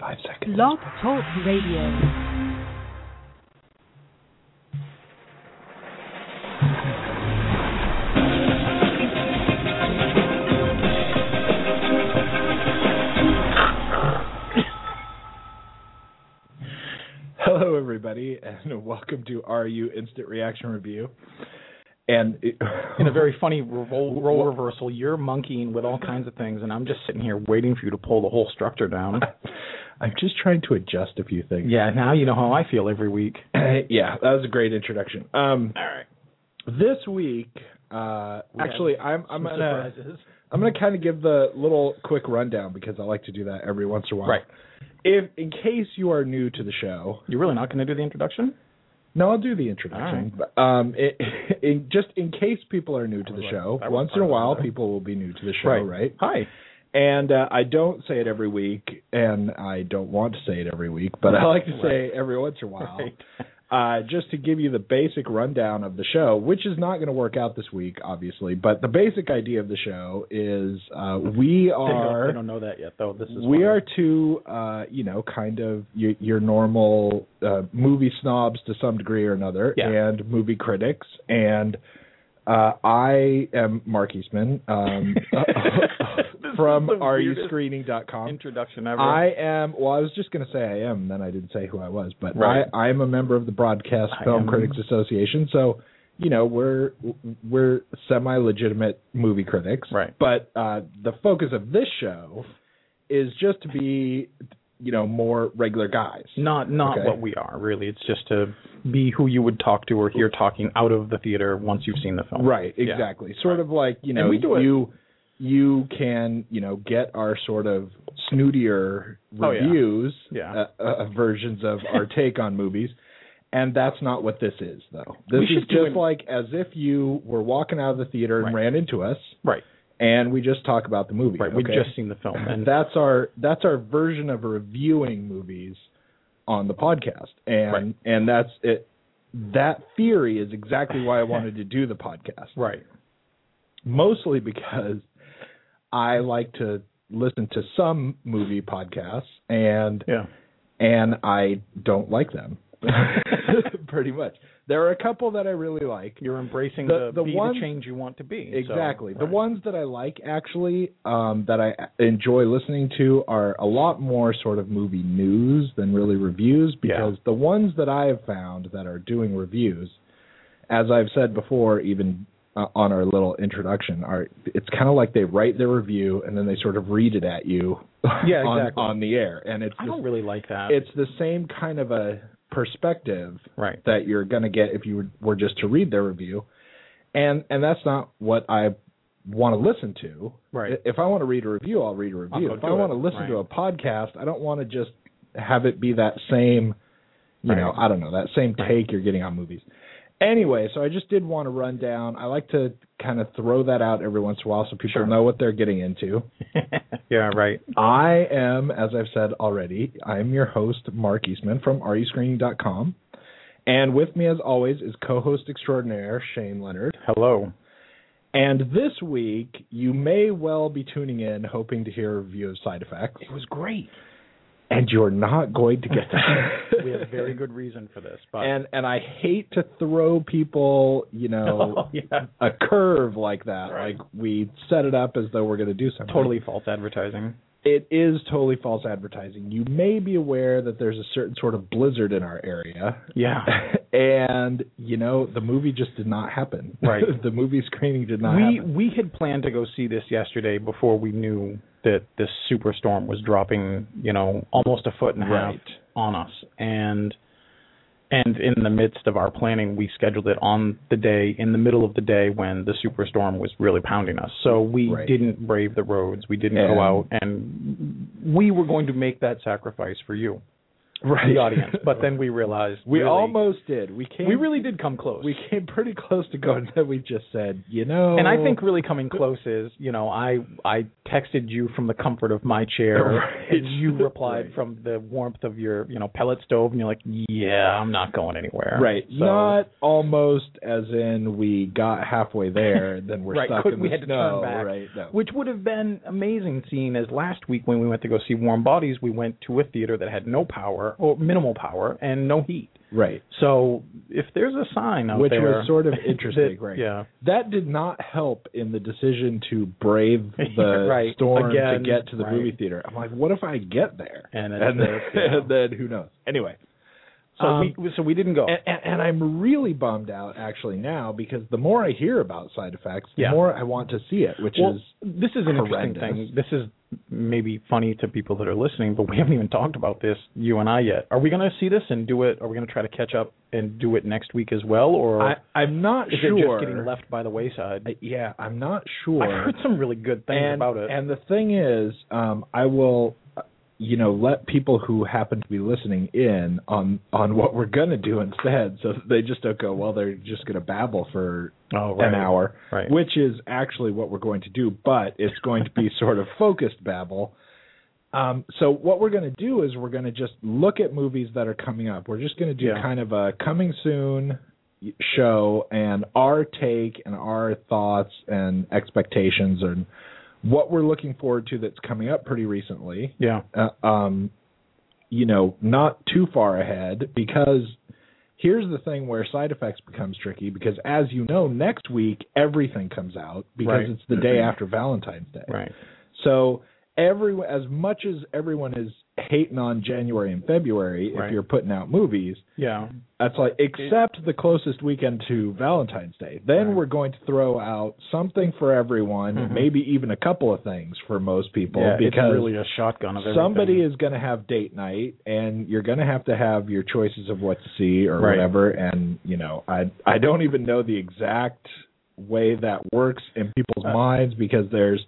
Five seconds. Blog Talk Radio. Hello, everybody, and welcome to RU Instant Reaction Review. And it, in a very funny role, role reversal, you're monkeying with all kinds of things, and I'm just sitting here waiting for you to pull the whole structure down. I'm just trying to adjust a few things. Yeah, now you know how I feel every week. yeah, that was a great introduction. Um, all right. This week, uh, We actually, I'm I'm gonna surprises. I'm gonna kind of give the little quick rundown because I like to do that every once in a while. Right. If in case you are new to the show, You're really not going to do the introduction? No, I'll do the introduction. But, um, it, in, just in case people are new to the show, like- that was once in a while, people will be new to the show, Right. right? Hi. And uh, I don't say it every week, and I don't want to say it every week, but I like to say it every once in a while. Right. Uh, just to give you the basic rundown of the show, which is not going to work out this week, obviously, but the basic idea of the show is uh, we are they don't know that yet, though. This is we funny. are two, uh, you know, kind of your, your normal uh, movie snobs to some degree or another, Yeah. and movie critics. And uh, I am Mark Eastman um, from RUScreening.com. introduction ever. I am. Well, I was just going to say I am, then I didn't say who I was, but Right. I, am a member of the Broadcast I Film am- Critics Association. So, you know, we're we're semi-legitimate movie critics. Right. But uh, the focus of this show is just to be, you know, more regular guys. not not Okay. what we are really. It's just to be who you would talk to or hear talking out of the theater once you've seen the film. Right, Yeah. exactly. Sort of like, you know, we do it- you can, you know, get our sort of snootier Oh, yeah. reviews, Yeah. Uh, uh, versions of our take on movies. And that's not what this is, though. This is just an- like as if you were walking out of the theater and Right. ran into us, Right. and we just talk about the movie. Right. We've just seen the film, and that's our that's our version of reviewing movies on the podcast, and Right. and that's it. That theory is exactly why I wanted to do the podcast right. mostly because I like to listen to some movie podcasts and Yeah. and I don't like them. Pretty much. There are a couple that I really like. You're embracing The- the, the one- the change you want to be. so- Exactly. the ones that I like actually um that I enjoy listening to are a lot more sort of movie news than really reviews because the ones that I have found that are doing reviews as I've said before even uh, on our little introduction are it's kind of like they write their review and then they sort of read it at you Yeah, on, exactly. on the air and it's I the, don't really like that. it's the same kind of a perspective right. that you're going to get if you were, were just to read their review, and and that's not what I want to listen to. Right. If I want to read a review, I'll read a I'll review. If I want it, to listen to a podcast, I don't want to just have it be that same, you know, I don't know, that same take you're getting on movies. Anyway, so I just did want to run down. I like to kind of throw that out every once in a while so people Sure. know what they're getting into. yeah. Right. I am, as I've said already, I'm your host, Mark Eastman from RUScreening.com. And with me, as always, is co host extraordinaire Shane Leonard. Hello. And this week, you may well be tuning in hoping to hear a review of Side Effects. It was great. And you're not going to get that. we have very good reason for this, but and and I hate to throw people, you know, Oh, yeah. a curve like that. Right. Like we set it up as though we're going to do something. totally false advertising. it is totally false advertising. You may be aware that there's a certain sort of blizzard in our area. Yeah. and you know, the movie just did not happen. Right. the movie screening did not we happen. we had planned to go see this yesterday before we knew that this superstorm was dropping, you know, almost a foot and a half Right. on us. And And in the midst of our planning, we scheduled it on the day, in the middle of the day when the superstorm was really pounding us. So we Right. didn't brave the roads. We didn't And- go out, and we were going to make that sacrifice for you, right. the audience. But then we realized we really- almost did. We came. we really did come close. we came pretty close to going. Then we just said, you know. and I think really coming close is, you know, I I texted you from the comfort of my chair, Right. and you replied Right. from the warmth of your, you know, pellet stove, and you're like, yeah, I'm not going anywhere. Right. So, Not almost as in we got halfway there, then we're Right, stuck in we the had to turn back. Right. No. which would have been amazing seeing as last week when we went to go see Warm Bodies, we went to a theater that had no power or minimal power and no heat. right. So if there's a sign out Which there, was sort of interesting, that- right? Yeah. That did not help in the decision to brave the Right. storm Again, to get to the right. movie theater. I'm like, what if I get there? And and then, yeah. and then who knows? Anyway, So Um, we so we didn't go. and, and, and I'm really bummed out actually now because the more I hear about side effects, the Yeah. more I want to see it, which well, is this is an interesting thing. This is maybe funny to people that are listening, but we haven't even talked about this, you and I, yet. Are we going to see this and do it? Are we going to try to catch up and do it next week as well, or I, I'm not is sure. it just getting left by the wayside? I- yeah, I'm not sure. I've heard some really good things and, about it. And the thing is, um, I will, you know, let people who happen to be listening in on on what we're gonna do instead, so they just don't go, well, they're just gonna babble for oh, right. an hour, Right. which is actually what we're going to do, but it's going to be sort of focused babble. Um, so what we're going to do is we're going to just look at movies that are coming up. We're just going to do Yeah. kind of a coming soon show and our take and our thoughts and expectations and what we're looking forward to that's coming up pretty recently. Yeah. Uh, um, you know, not too far ahead because here's the thing where side effects becomes tricky because as you know, next week everything comes out because Right. it's the day after Valentine's Day. Right. So every as much as everyone is hating on January and February Right. if you're putting out movies, Yeah. that's like except the closest weekend to Valentine's Day. Then Right. we're going to throw out something for everyone, Mhm. maybe even a couple of things for most people yeah, because it's really a shotgun of everything. somebody is going to have date night and you're going to have to have your choices of what to see or Right. whatever and you know i i don't even know the exact way that works in people's Uh, minds because there's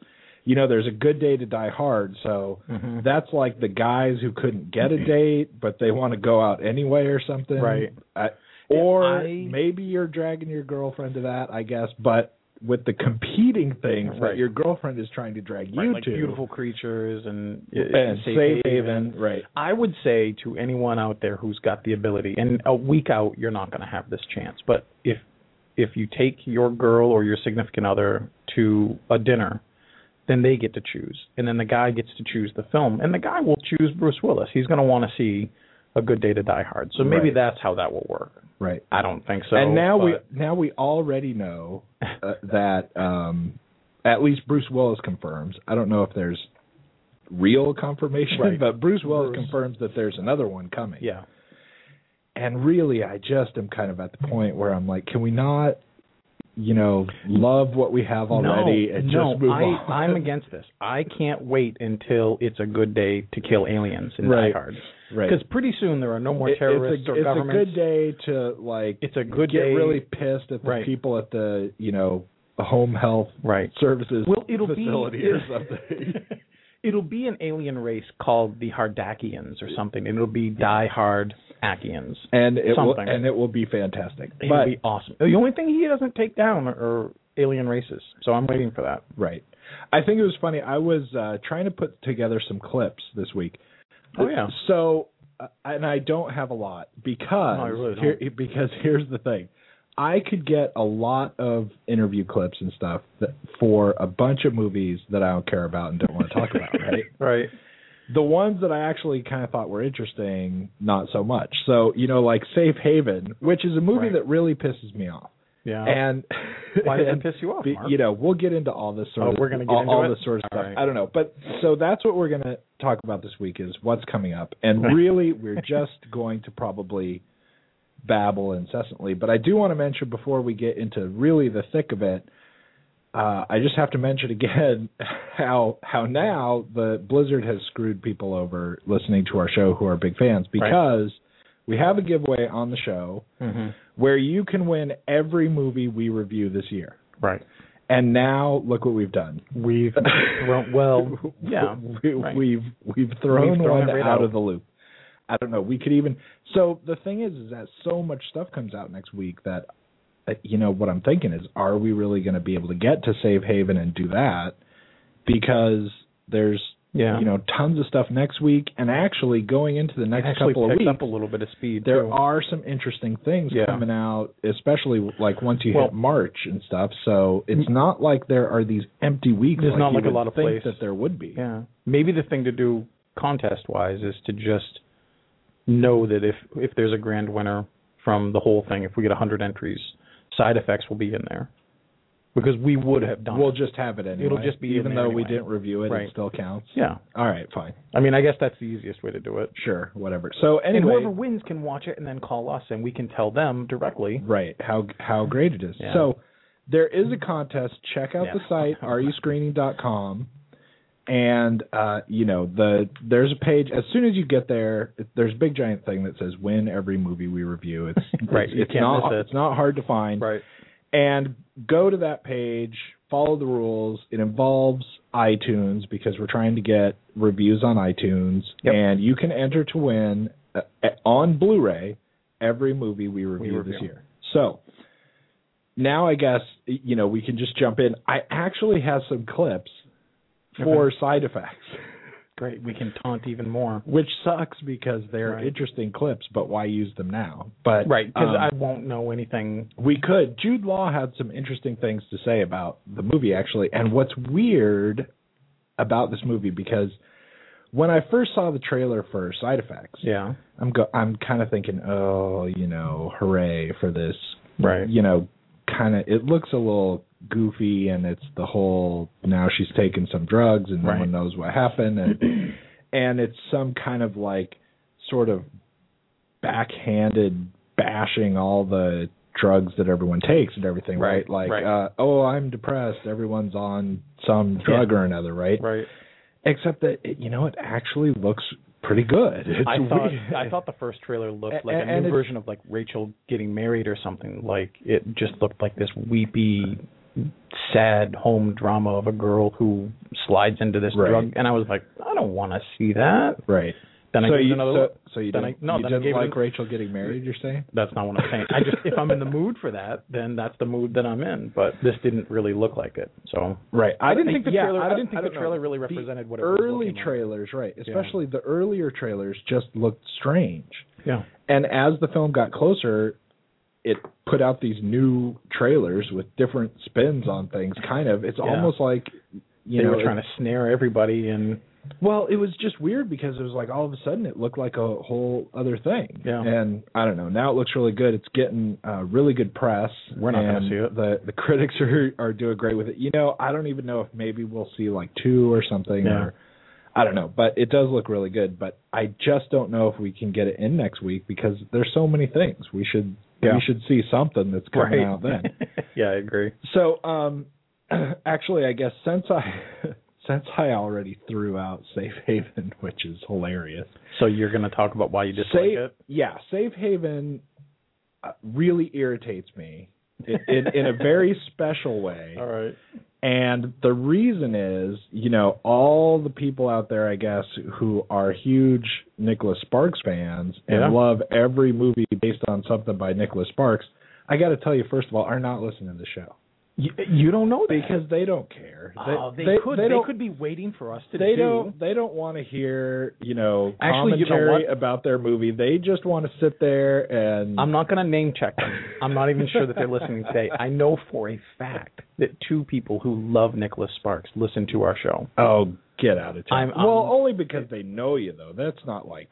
you know there's a good day to die hard so Mhm. that's like the guys who couldn't get a date but they want to go out anyway or something Right. I, or I- maybe you're dragging your girlfriend to that i guess but with the competing things that your girlfriend is trying to drag Right, you like to beautiful creatures and, and safe haven, right? I would say to anyone out there who's got the ability, and a week out you're not going to have this chance, but if if you take your girl or your significant other to a dinner, then they get to choose, and then the guy gets to choose the film, and the guy will choose Bruce Willis. He's going to want to see A Good Day to Die Hard, so maybe Right. that's how that will work. Right. I don't think so. and now we now we already know uh, that um at least Bruce Willis confirms. I don't know if there's real confirmation, Right. but Bruce Willis Bruce. confirms that there's another one coming. yeah. And really I just am kind of at the point where I'm like, can we not you know, love what we have already no, and no, just move I, on. I'm against this. I can't wait until it's a good day to kill aliens in Right. Die Hard. right. Because pretty soon there are no more It- terrorists it's a, or it's governments. It's a good day to like It's a good get day. really pissed at the Right. people at the you know home health right. services Well, it'll be- facility or something. It'll be an alien race called the Hardakians or something. It'll be Die Hard Akians. and it will Something. and it will be fantastic. It'll but be awesome. The only thing he doesn't take down are, are alien races, so I'm waiting for that. right, I think it was funny. I was uh, trying to put together some clips this week. Oh yeah. So, uh, and I don't have a lot because No, really here, because here's the thing. I could get a lot of interview clips and stuff that, for a bunch of movies that I don't care about and don't want to talk about, right? Right. The ones that I actually kind of thought were interesting, not so much. So, you know, like Safe Haven, which is a movie Right. that really pisses me off. Yeah. And Why does and that piss you off, Mark? you know, we'll get into all this sort Oh, of we're gonna get all, into all it? this sort of All stuff. right. I don't know, but so that's what we're going to talk about this week is what's coming up, and really we're just going to probably babble incessantly. But I do want to mention before we get into really the thick of it, uh, I just have to mention again how how now the Blizzard has screwed people over listening to our show who are big fans because. We have a giveaway on the show Mm-hmm. where you can win every movie we review this year. Right. And now look what we've done. We've thrown, well, yeah, we, right. we've we've thrown, We've thrown one right out out. of the loop. I don't know. We could even. So the thing is, is that so much stuff comes out next week that, uh, you know, what I'm thinking is, are we really going to be able to get to Save Haven and do that? Because there's, yeah. you know, tons of stuff next week, and actually going into the next actually couple of weeks, up a little bit of speed. there too. are some interesting things Yeah. coming out, especially like once you Well- hit March and stuff. So it's not like there are these empty weeks. There's not you like a lot of place. that there would be. Yeah. Maybe the thing to do contest wise is to just know that if if there's a grand winner from the whole thing, if we get 100 entries, side effects will be in there. Because we would have done We'll it. just have it anyway. It'll just be in even though we didn't review it, Right. it still counts. Yeah. All right, fine, I mean, I guess that's the easiest way to do it. sure, whatever. So and anyway, whoever wins can watch it and then call us and we can tell them directly. right? How how great it is. Yeah. So there is a contest. Check out Yeah. the site RUScreening.com, and uh, you know the there's a page. As soon as you get there, there's a big giant thing that says "Win every movie we review." It's Right, It's, it's can't it. it's not hard to find. Right. and go to that page, follow the rules. It involves iTunes because we're trying to get reviews on iTunes, Yep. and you can enter to win uh, on Blu-ray every movie we review, review. this year. So now I guess you know we can just jump in. I actually have some clips for side effects. Great. We can taunt even more. Which sucks because they're Right. interesting clips, but why use them now? But Right. Because um, I won't know anything. we could. Jude Law had some interesting things to say about the movie, actually. And what's weird about this movie because when I first saw the trailer for Side Effects, Yeah. I'm go- I'm kind of thinking, oh, you know, hooray for this. Right. You know, kind of. It looks a little goofy, and it's the whole now she's taken some drugs and no one knows what happened, and and it's some kind of like sort of backhanded bashing all the drugs that everyone takes and everything, right? Right, Like, right. Uh, oh, I'm depressed. Everyone's on some drug Yeah. or another, right? Right. Except that it, you know it actually looks pretty good. It's I thought weird. I thought the first trailer looked like a new version of like Rachel getting married or something. Like it just looked like this weepy, sad home drama of a girl who slides into this Right. drug, and I was like, I don't want to see that. right. Then I so gave you another so, so you Then didn't, I- no, you then didn't gave like Rachel getting married. You're saying? That's not what I'm saying. I just if I'm in the mood for that, then that's the mood that I'm in. But this didn't really look like it. So Right. I didn't think the yeah, trailer. I, don't- didn't think the know. trailer really The represented what it was early looking like. trailers, right? Especially the earlier trailers just looked strange. Yeah. And as the film got closer, it put out these new trailers with different spins on things. Kind of, it's Yeah. almost like you they know, were trying it- to snare everybody and Well, it was just weird because it was like all of a sudden it looked like a whole other thing. Yeah. And I don't know. Now it looks really good. It's getting uh, really good press. We're not gonna see it. The the critics are are doing great with it. You know, I don't even know if maybe we'll see like two or something Yeah. or I don't know, but it does look really good. But I just don't know if we can get it in next week because there's so many things. We should Yeah. we should see something that's coming out then. yeah, I agree. So, um, actually, I guess since I since I already threw out Safe Haven, which is hilarious. So you're going to talk about why you dislike Safe, it? yeah, Safe Haven uh, really irritates me in, in, in a very special way. All right. And the reason is, you know, all the people out there, I guess, who are huge Nicholas Sparks fans and Yeah. love every movie based on something by Nicholas Sparks, I got to tell you, first of all, are not listening to the show You, you don't know that. because they don't care. oh, they, could. They, don't, could be waiting for us to they do. don't they don't want to hear you know Actually, you know commentary about their movie. They just want to sit there and I'm not going to name check them. I'm not even sure that they're listening today. I know for a fact that two people who love Nicholas Sparks listen to our show. oh get out of town. I'm- well, I'm- only because they know you though. That's not like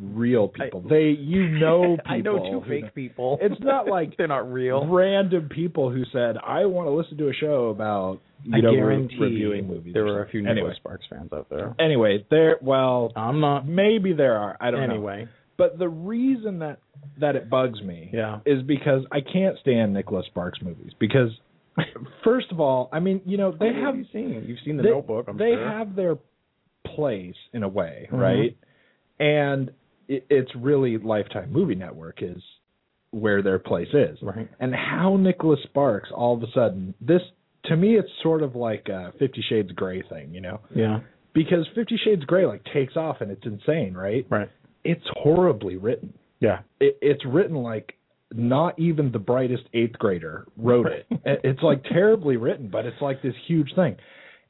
real people. they you know people. I know two fake people. It's not like they're not real. Random people who said I want to listen to a show about you I know guarantee reviewing movies. there were a few something. Nicholas. Sparks fans out there. Anyway, there. Well, I'm not. maybe there are. I don't know. Anyway, But the reason that that it bugs me yeah. is because I can't stand Nicholas Sparks movies because first of all, I mean, you know, they What have you seen? You've seen the they, Notebook. I'm they sure. have their place in a way, Mhm. right? And it, it's really Lifetime Movie Network is where their place is, Right. and how Nicholas Sparks all of a sudden this to me it's sort of like a Fifty Shades Grey thing, you know, Yeah. because Fifty Shades Grey like takes off and it's insane, right? Right. It's horribly written. Yeah. It, it's written like not even the brightest eighth grader wrote it. It- It's like terribly written, but it's like this huge thing.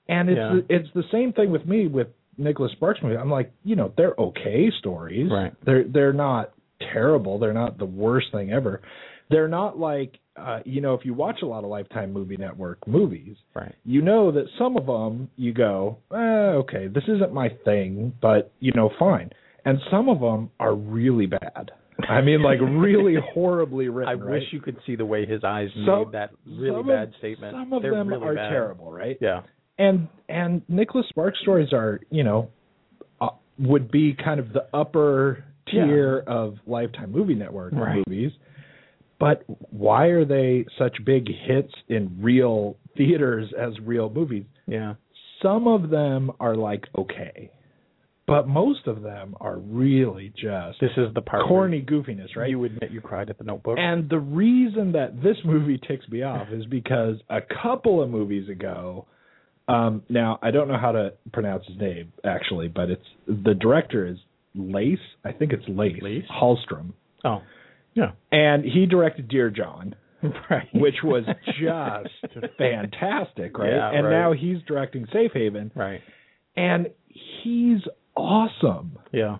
And it's Yeah. it's the same thing with me with Nicholas Sparks movie. I'm like, you know, they're okay stories. Right. They're they're not terrible. They're not the worst thing ever. They're not like uh, you know, if you watch a lot of Lifetime Movie Network movies, Right. you know that some of them you go, eh, okay, this isn't my thing, but you know, fine. And some of them are really bad. I mean, like really horribly written. I right? wish you could see the way his eyes Some- made that really bad of, statement. Some of They're them really are bad. terrible, right? Yeah. And and Nicholas Sparks stories are, you know, uh, would be kind of the upper tier of Lifetime Movie Network Right. movies. But why are they such big hits in real theaters as real movies? Yeah. some of them are like okay, but most of them are really just This is the part corny goofiness, right? You admit you cried at the Notebook. And the reason that this movie ticks me off is because a couple of movies ago, um, now I don't know how to pronounce his name actually, but it's the director is Lace. I think it's Lace, Lace? Hallstrom, oh. Yeah. and he directed Dear John. Right. Which was just fantastic, right? Yeah, and right. now he's directing Safe Haven, right. and he's awesome. Yeah.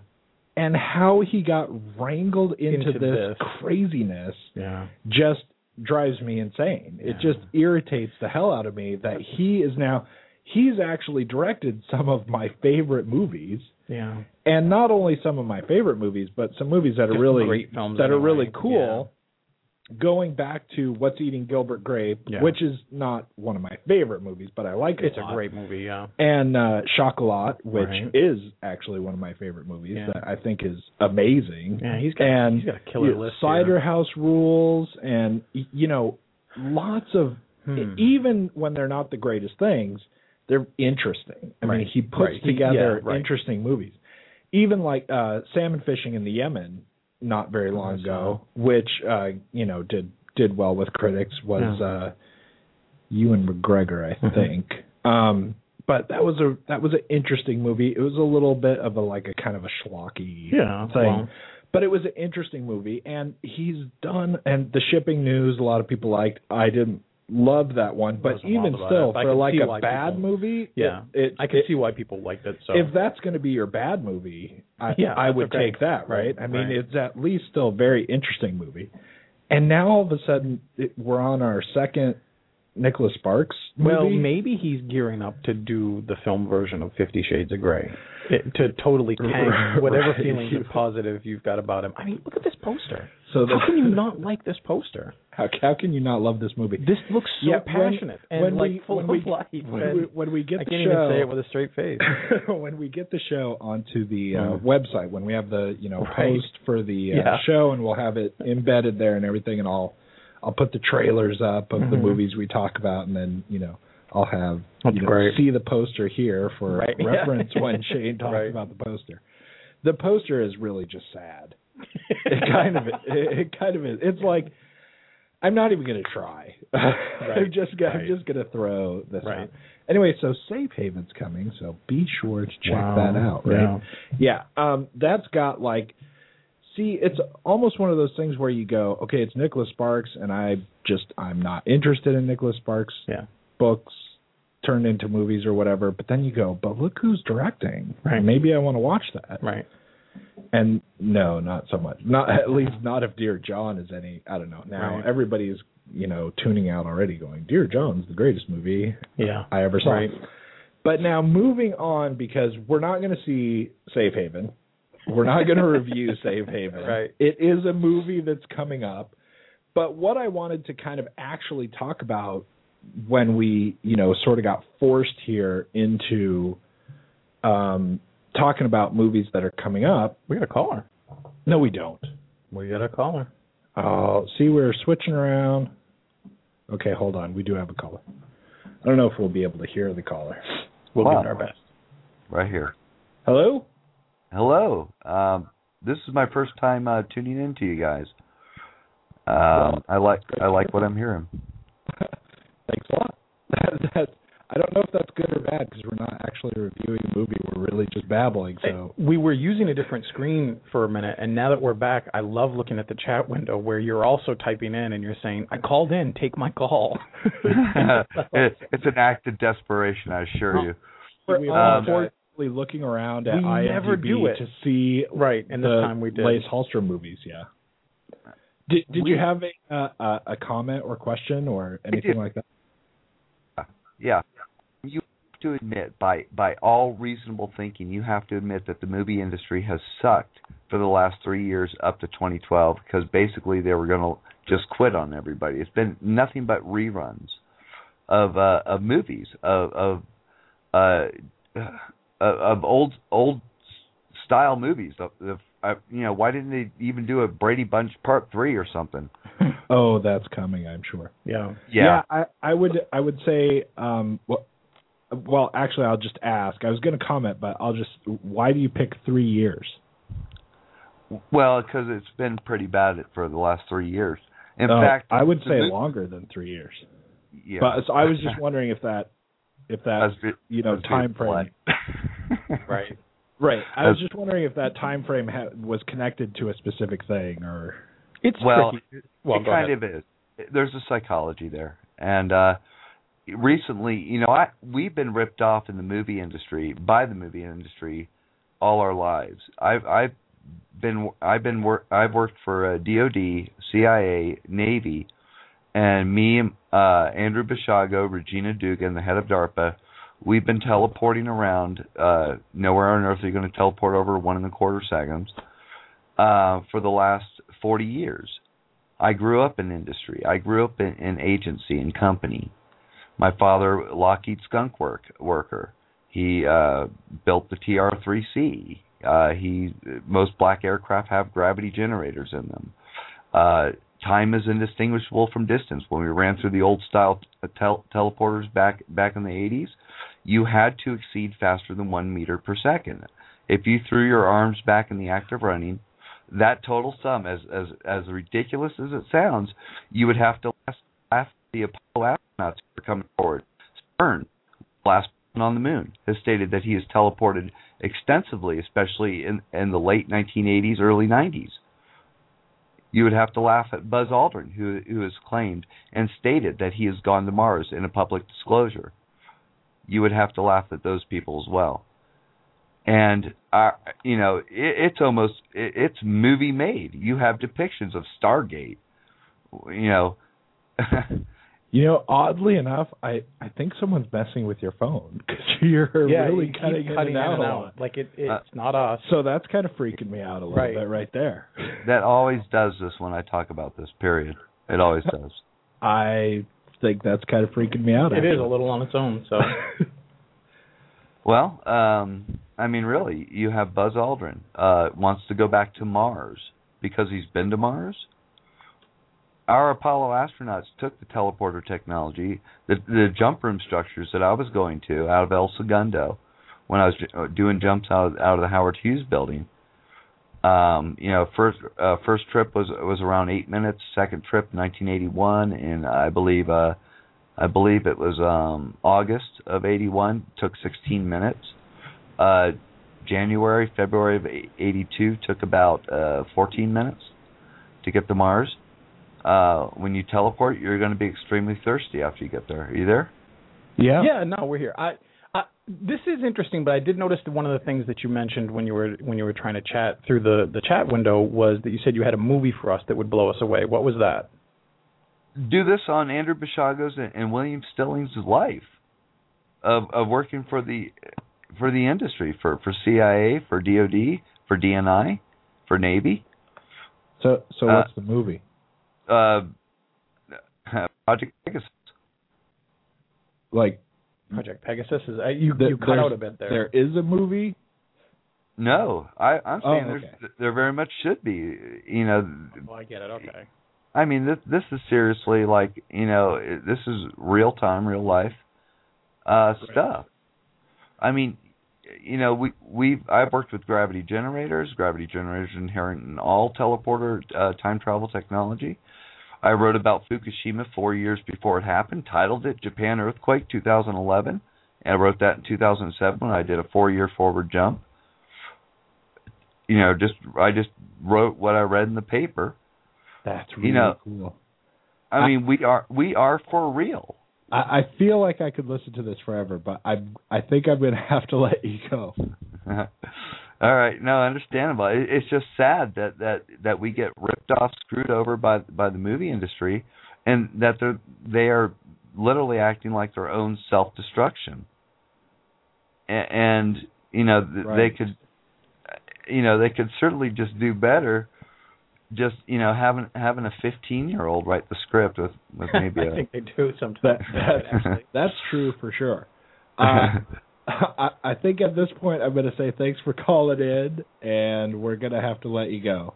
And how he got wrangled into, Into this, this. craziness Yeah. just drives me insane. It just irritates the hell out of me that he is now he's actually directed some of my favorite movies. Yeah. And not only some of my favorite movies, but some movies that are really great films that are really cool. Going back to What's Eating Gilbert Grape, Yeah. which is not one of my favorite movies, but I like it. It's a lot great movie, yeah. and uh Chocolat, which Right. is actually one of my favorite movies Yeah. that I think is amazing. Yeah, he's got and he's got a killer list. Cider here. House Rules, and you know, lots of Hmm. even when they're not the greatest things, they're interesting. I mean, he puts Right. He- together yeah, right. interesting movies. Even like uh Salmon Fishing in the Yemen, not very long I ago, which uh, you know did did well with critics, was Yeah. uh Ewan McGregor, I Mhm. think. Um, but that was a that was an interesting movie. It was a little bit of a like a kind of a schlocky Yeah. thing. well, But it was an interesting movie, and he's done. And the shipping news, a lot of people liked. I didn't love that one, but even still, for like a bad people- movie, yeah. it, it I can it- see why people liked it. So if that's going to be your bad movie, I, Yeah, I would okay. take that, right? I mean, Right. it's at least still a very interesting movie. And now all of a sudden, it, we're on our second Nicholas Sparks movie. Well, maybe he's gearing up to do the film version of Fifty Shades of Grey it, to totally tank whatever Right. feelings of positive you've got about him. I mean, look at this poster. so the, How can you not like this poster? how, how can you not love this movie? This looks so Yeah, when- passionate and when like we- full when of we- life. when we, when we get I the can't show, even say it with a straight face. when we get the show onto the uh, Mm. website, when we have the you know Right. post for the uh, Yeah. show, and we'll have it embedded there and everything, and I'll I'll put the trailers up of the Mhm. movies we talk about, and then you know I'll have That's you know, great. see the poster here for Right. reference when Shane talks Right. about the poster. The poster is really just sad. It kind of it, it kind of is. It's like I'm not even going to try. I'm just gonna, I'm just going to throw this Right. out. Anyway, so Safe Haven's coming, so be sure to check Wow. that out, right? Yeah. Yeah. Um that's got like see, it's almost one of those things where you go, okay, it's Nicholas Sparks and I just I'm not interested in Nicholas Sparks Yeah. books turned into movies or whatever, but then you go, but look who's directing. Right. Maybe I want to watch that. Right. And no, not so much. Not at least not if Dear John is any. I don't know. Now Right. everybody's you know tuning out already, going, Dear John's the greatest movie Yeah. I ever saw. Right. But now moving on because we're not going to see Safe Haven. We're not going to review Safe Haven. Right. It is a movie that's coming up. But what I wanted to kind of actually talk about when we, you know, sort of got forced here into um talking about movies that are coming up. We got a caller. No, we don't. We got a caller. Oh, see, we're switching around. Okay, hold on. We do have a caller. I don't know if we'll be able to hear the caller. We'll Wow. it our best. Right here. Hello? Hello. Um, this is my first time uh, tuning in to you guys. Um, I like I like what I'm hearing. Thanks a lot. That, that, I don't know if that's good or bad because we're not actually reviewing a movie. We're really just babbling. So we were using a different screen for a minute, and now that we're back, I love looking at the chat window where you're also typing in and you're saying, "I called in, take my call." it's an act of desperation, I assure you. We're um, looking around at we IMDb never do it. to see right, and the this time we did. Lace Hallstrom movies. Yeah. Did Did We- you have a, uh, a a comment or question or anything like that? Yeah. You have to admit, by by all reasonable thinking, you have to admit that the movie industry has sucked for the last three years up to 2012 because basically they were going to just quit on everybody. It's been nothing but reruns of uh, of movies of of uh, of old old style movies. Of, of uh, you know, why didn't they even do a Brady Bunch Part Three or something? Oh, that's coming. I'm sure. Yeah. Yeah. I, I would I would say um well, well actually I'll just ask. I was going to comment, but I'll just why do you pick three years? Well, because it's been pretty bad for the last three years. In Oh, fact, I would say mo- longer than three years. Yeah. But so I was just wondering if that if that As it- you know as time frame blood. Right. right. I was just wondering if that time frame ha- was connected to a specific thing or It's Well, tricky. Well, it kind ahead. of is. There's a psychology there, and uh recently, you know, I we've been ripped off in the movie industry by the movie industry all our lives. I've I've been I've been work I've worked for uh, DoD, CIA, Navy, and me, uh, Andrew Basiago, Regina Dugan, the head of DARPA. We've been teleporting around. Uh, nowhere on earth are you going to teleport over one and a quarter seconds uh, for the last 40 years. I grew up in industry. I grew up in, in agency and company. My father, Lockheed Skunk work worker. He uh, built the TR-3C. Uh, he most black aircraft have gravity generators in them. Uh, time is indistinguishable from distance. When we ran through the old style tel- teleporters back back in the 80s, you had to exceed faster than one meter per second. If you threw your arms back in the act of running, that total sum, as as as ridiculous as it sounds, you would have to laugh laugh the Apollo astronauts who are coming forward. Stern, last on the moon, has stated that he has teleported extensively, especially in in the late 1980s, early 90s. You would have to laugh at Buzz Aldrin, who who has claimed and stated that he has gone to Mars in a public disclosure. You would have to laugh at those people as well and uh, you know it, it's almost it, it's movie made. You have depictions of Stargate. You know, you know oddly enough I I think someone's messing with your phone cuz you're yeah, really you keep cutting, in and out, in and a out. lot. Like it, it's Uh, not us. So that's kind of freaking me out a little Right. bit right there. that always does this when I talk about this. Period. It always does. I think that's kind of freaking me out. It is a little on its own. So Well, um, I mean, really, you have Buzz Aldrin uh, wants to go back to Mars because he's been to Mars. Our Apollo astronauts took the teleporter technology, the the jump room structures that I was going to out of El Segundo when I was uh, doing jumps out out of the Howard Hughes building. Um, you know, first uh, first trip was was around eight minutes. Second trip, 1981, and I believe uh, I believe it was um, August of 81, took 16 minutes. Uh, January, February of 82 took about uh, 14 minutes to get to Mars. Uh, when you teleport, you're going to be extremely thirsty after you get there. Are you there? yeah. yeah, no, we're here. I, I this is interesting, but I did notice that one of the things that you mentioned when you were when you were trying to chat through the the chat window was that you said you had a movie for us that would blow us away. What was that? Do this on Andrew Basiago's and, and William Stillings' life of of working for the for the industry for for CIA, for DoD, for DNI, for Navy. So so Uh, what's the movie? Uh, Project Pegasus. Like Project Pegasus is uh, you th- you cut out a bit there. There is a movie. No, I, I'm Oh, saying okay. there's there very much should be. You know, Oh, I get it. Okay. I mean this this is seriously like you know this is real time, real life uh stuff. I mean, you know, we we I've worked with gravity generators. Gravity generators inherent in all teleporter uh, time travel technology. I wrote about Fukushima four years before it happened, titled it Japan Earthquake 2011. And I wrote that in 2007 when I did a four-year forward jump. You know, just I just wrote what I read in the paper. That's really You know, cool. I, I- mean, we are we are for real. I, I feel like I could listen to this forever, but I I think I'm gonna have to let you go. All right, no, understandable. It, it's just sad that that that we get ripped off, screwed over by by the movie industry, and that they're they are literally acting like their own self destruction. And, and you know Right. they could, you know, they could certainly just do better. Just you know, having having a 15 year old write the script with with maybe I a think they do sometimes. That, that actually. that's true for sure. Uh, I, I think at this point I'm going to say thanks for calling in, and we're going to have to let you go.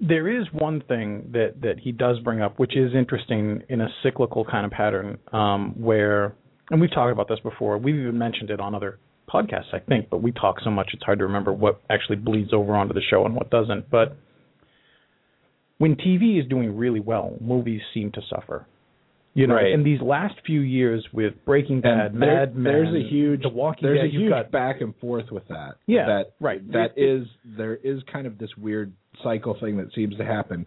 There is one thing that that he does bring up, which is interesting in a cyclical kind of pattern, um, where, and we've talked about this before. We've even mentioned it on other podcasts, I think, but we talk so much it's hard to remember what actually bleeds over onto the show and what doesn't. But when TV is doing really well, movies seem to suffer. You know, Right. in these last few years with Breaking Bad, And there- Mad Men, there's a huge The Walking there's Dead, a huge got back and forth with that. Yeah, that right. That It- is there is kind of this weird cycle thing that seems to happen.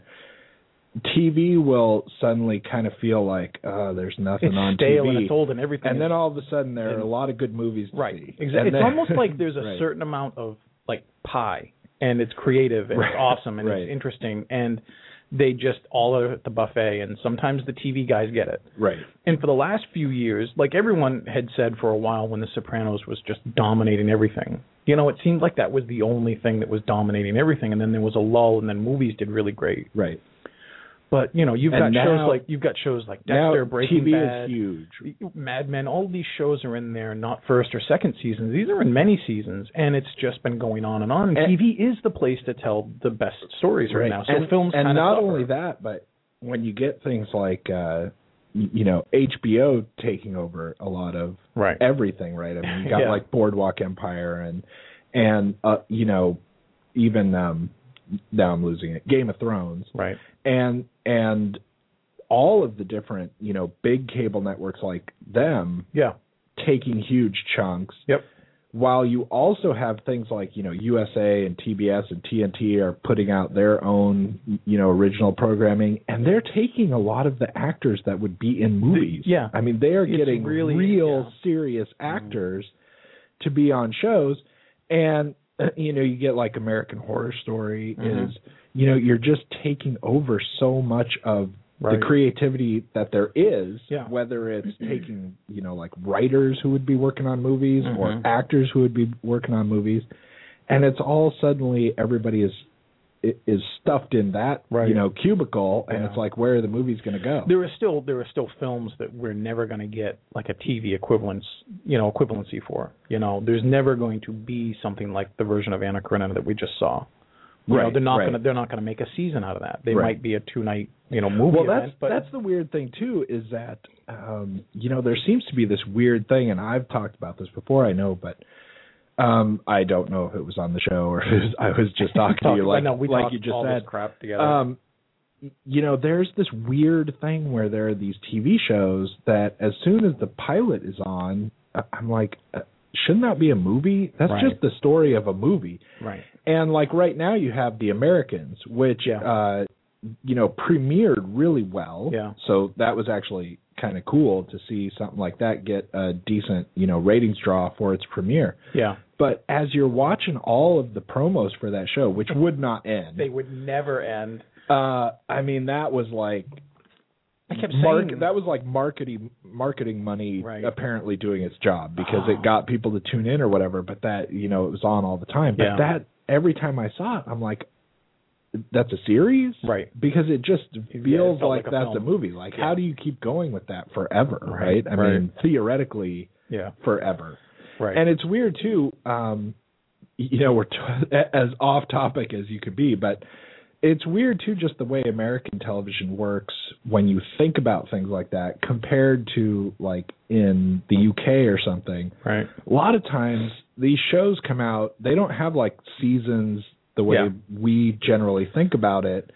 TV will suddenly kind of feel like uh, there's nothing it's on stale TV, and it's old and everything. and is- then all of a sudden there are a lot of good movies to Right. see. Exactly. And It's almost like there's a Right. certain amount of like pie, and it's creative and Right. it's awesome and Right. it's interesting, and they just all are at the buffet, and sometimes the TV guys get it. right. And for the last few years, like everyone had said for a while when The Sopranos was just dominating everything, you know, it seemed like that was the only thing that was dominating everything, and then there was a lull, and then movies did really great. Right. But you know, you've And got shows like you've got shows like now Dexter, Breaking TV Bad, is huge. Mad Men, all these shows are in there, not first or second seasons. These are in many seasons, and it's just been going on and on. And, And- TV is the place to tell the best stories right, now. So and, films and not suffer. only that, but when you get things like uh you know HBO taking over a lot of right? everything, right? I mean, you got Yeah. like Boardwalk Empire and and uh, you know even um now I'm losing it, Game of Thrones, Right. and and all of the different you know big cable networks like them Yeah. taking huge chunks. Yep. While you also have things like you know USA and TBS and TNT are putting out their own you know original programming, and they're taking a lot of the actors that would be in movies. yeah. I mean they are It's getting really- real yeah. serious mm-hmm. actors to be on shows, and you know you get like American Horror Story Mhm. is you know you're just taking over so much of Right. the creativity that there is, Yeah. whether it's taking, you know, like writers who would be working on movies or Mhm. actors who would be working on movies, and it's all suddenly everybody is is stuffed in that Right. you know cubicle, and Yeah. it's like where are the movies going to go? There are still there are still films that we're never going to get like a TV equivalence, you know, equivalency for. You know, there's never going to be something like the version of Anna Karenina that we just saw. You know, Right, they're not right. going to they're not going to make a season out of that. They Right. might be a two night, you know, movie well, that's event, but that's the weird thing too is that um, you know there seems to be this weird thing, and I've talked about this before, I know, but um, I don't know if it was on the show or if it was, I was just talking to you like I know, we like you just said. crap together. Um, you know, there's this weird thing where there are these TV shows that as soon as the pilot is on, I- I'm like, uh, shouldn't that be a movie? That's Right. just the story of a movie. right. And like right now, you have The Americans, which Yeah. uh, you know premiered really well. Yeah. So that was actually kind of cool to see something like that get a decent you know ratings draw for its premiere. Yeah. But as you're watching all of the promos for that show, which would not end, They would never end. uh, I mean, that was like I kept mark- saying that was like marketing marketing money Right. apparently doing its job because Oh. it got people to tune in or whatever. But that you know it was on all the time. But Yeah. that every time I saw it, I'm like, that's a series, Right. Because it just it feels felt like, like a that's a movie. Like, Yeah. how do you keep going with that forever, right? Right, I right. mean, theoretically, Yeah. forever. Right. And it's weird too. Um, you know, we're t- as off topic as you could be, but it's weird too, just the way American television works when you think about things like that compared to like in the UK or something. Right. A lot of times these shows come out, they don't have like seasons the way Yeah. we generally think about it.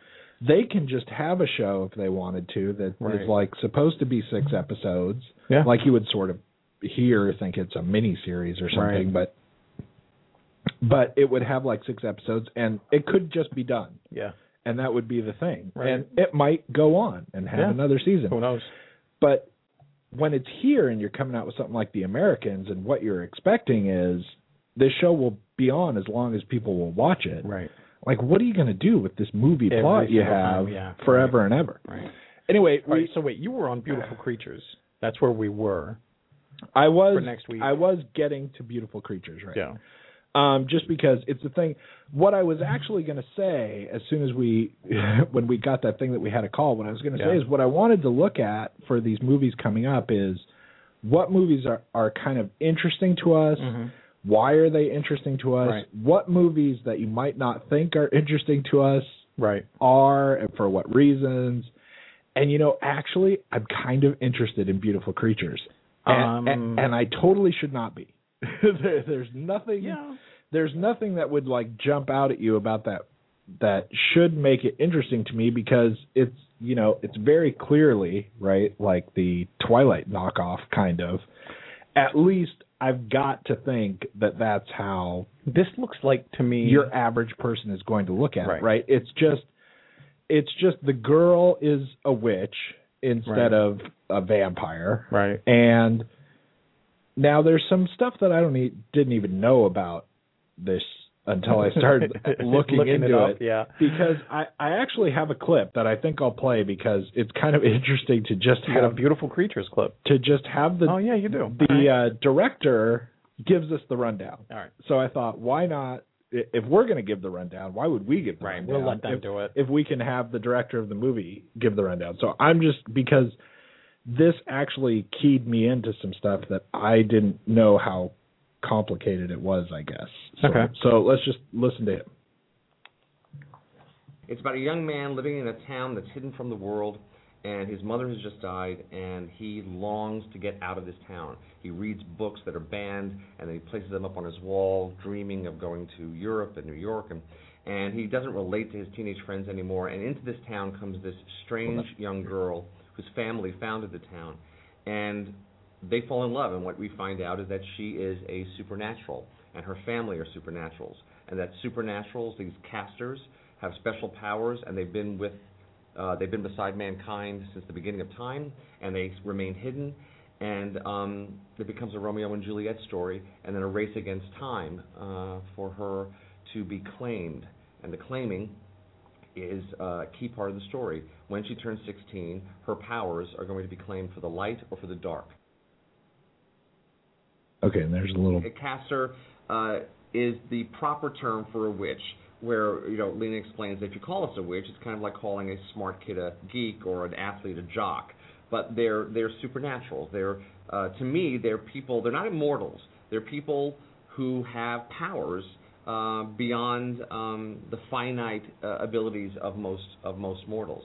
They can just have a show if they wanted to that is Right. like supposed to be six episodes. Yeah. Like you would sort of here think it's a mini series or something, but but it would have like six episodes and it could just be done Yeah. and that would be the thing. Right. And it might go on and have Yeah. another season. Who knows? But when it's here and you're coming out with something like The Americans and what you're expecting is this show will be on as long as people will watch it. Right. Like what are you going to do with this movie Every plot you have yeah. forever and ever? Right. Anyway, All right. we, So wait, you were on Beautiful Creatures. That's where we were. I was next week. I was getting to Beautiful Creatures right Yeah. um, just because it's the thing. What I was actually going to say as soon as we, when we got that thing that we had a call, what I was going to say is what I wanted to look at for these movies coming up is what movies are are kind of interesting to us. Mhm. Why are they interesting to us? Right. What movies that you might not think are interesting to us Right. are, and for what reasons? And you know, actually, I'm kind of interested in Beautiful Creatures, and, Um, and, and I totally should not be. there, there's nothing Yeah. there's nothing that would like jump out at you about that that should make it interesting to me because it's you know it's very clearly right like the twilight knockoff kind of at least i've got to think that that's how This looks like to me. your average person is going to look at Right. it right it's just it's just the girl is a witch instead Right. of a vampire right. and now there's some stuff that I don't e- didn't even know about this until I started looking, Looking it into up, it. yeah. Because I, I actually have a clip that I think I'll play because it's kind of interesting to just You got a have Beautiful Creatures clip. to just have the oh yeah, you do. the uh, director gives us the rundown. All right. So I thought, why not? I- If we're going to give the rundown, why would we give the Right, rundown? we'll let them if, do it. If we can have the director of the movie give the rundown. So I'm just because this actually keyed me into some stuff that I didn't know how complicated it was. I guess. So, Okay. So let's just listen to him. It's about a young man living in a town that's hidden from the world, and his mother has just died, and he longs to get out of this town. He reads books that are banned, and he places them up on his wall, dreaming of going to Europe and New York, and and he doesn't relate to his teenage friends anymore. And into this town comes this strange young girl whose family founded the town, and they fall in love. And what we find out is that she is a supernatural, and her family are supernaturals, and that supernaturals, these casters, have special powers, and they've been with, uh, they've been beside mankind since the beginning of time, and they remain hidden. And um, it becomes a Romeo and Juliet story, and then a race against time uh, for her to be claimed. And the claiming is uh, a key part of the story. When she turns 16, her powers are going to be claimed for the light or for the dark. Okay, and there's a little. A caster uh, is the proper term for a witch. Where you know, Lena explains that if you call us a witch, it's kind of like calling a smart kid a geek or an athlete a jock. But they're they're supernaturals. They're uh, to me, they're people. They're not immortals. They're people who have powers uh, beyond um, the finite uh, abilities of most of most mortals.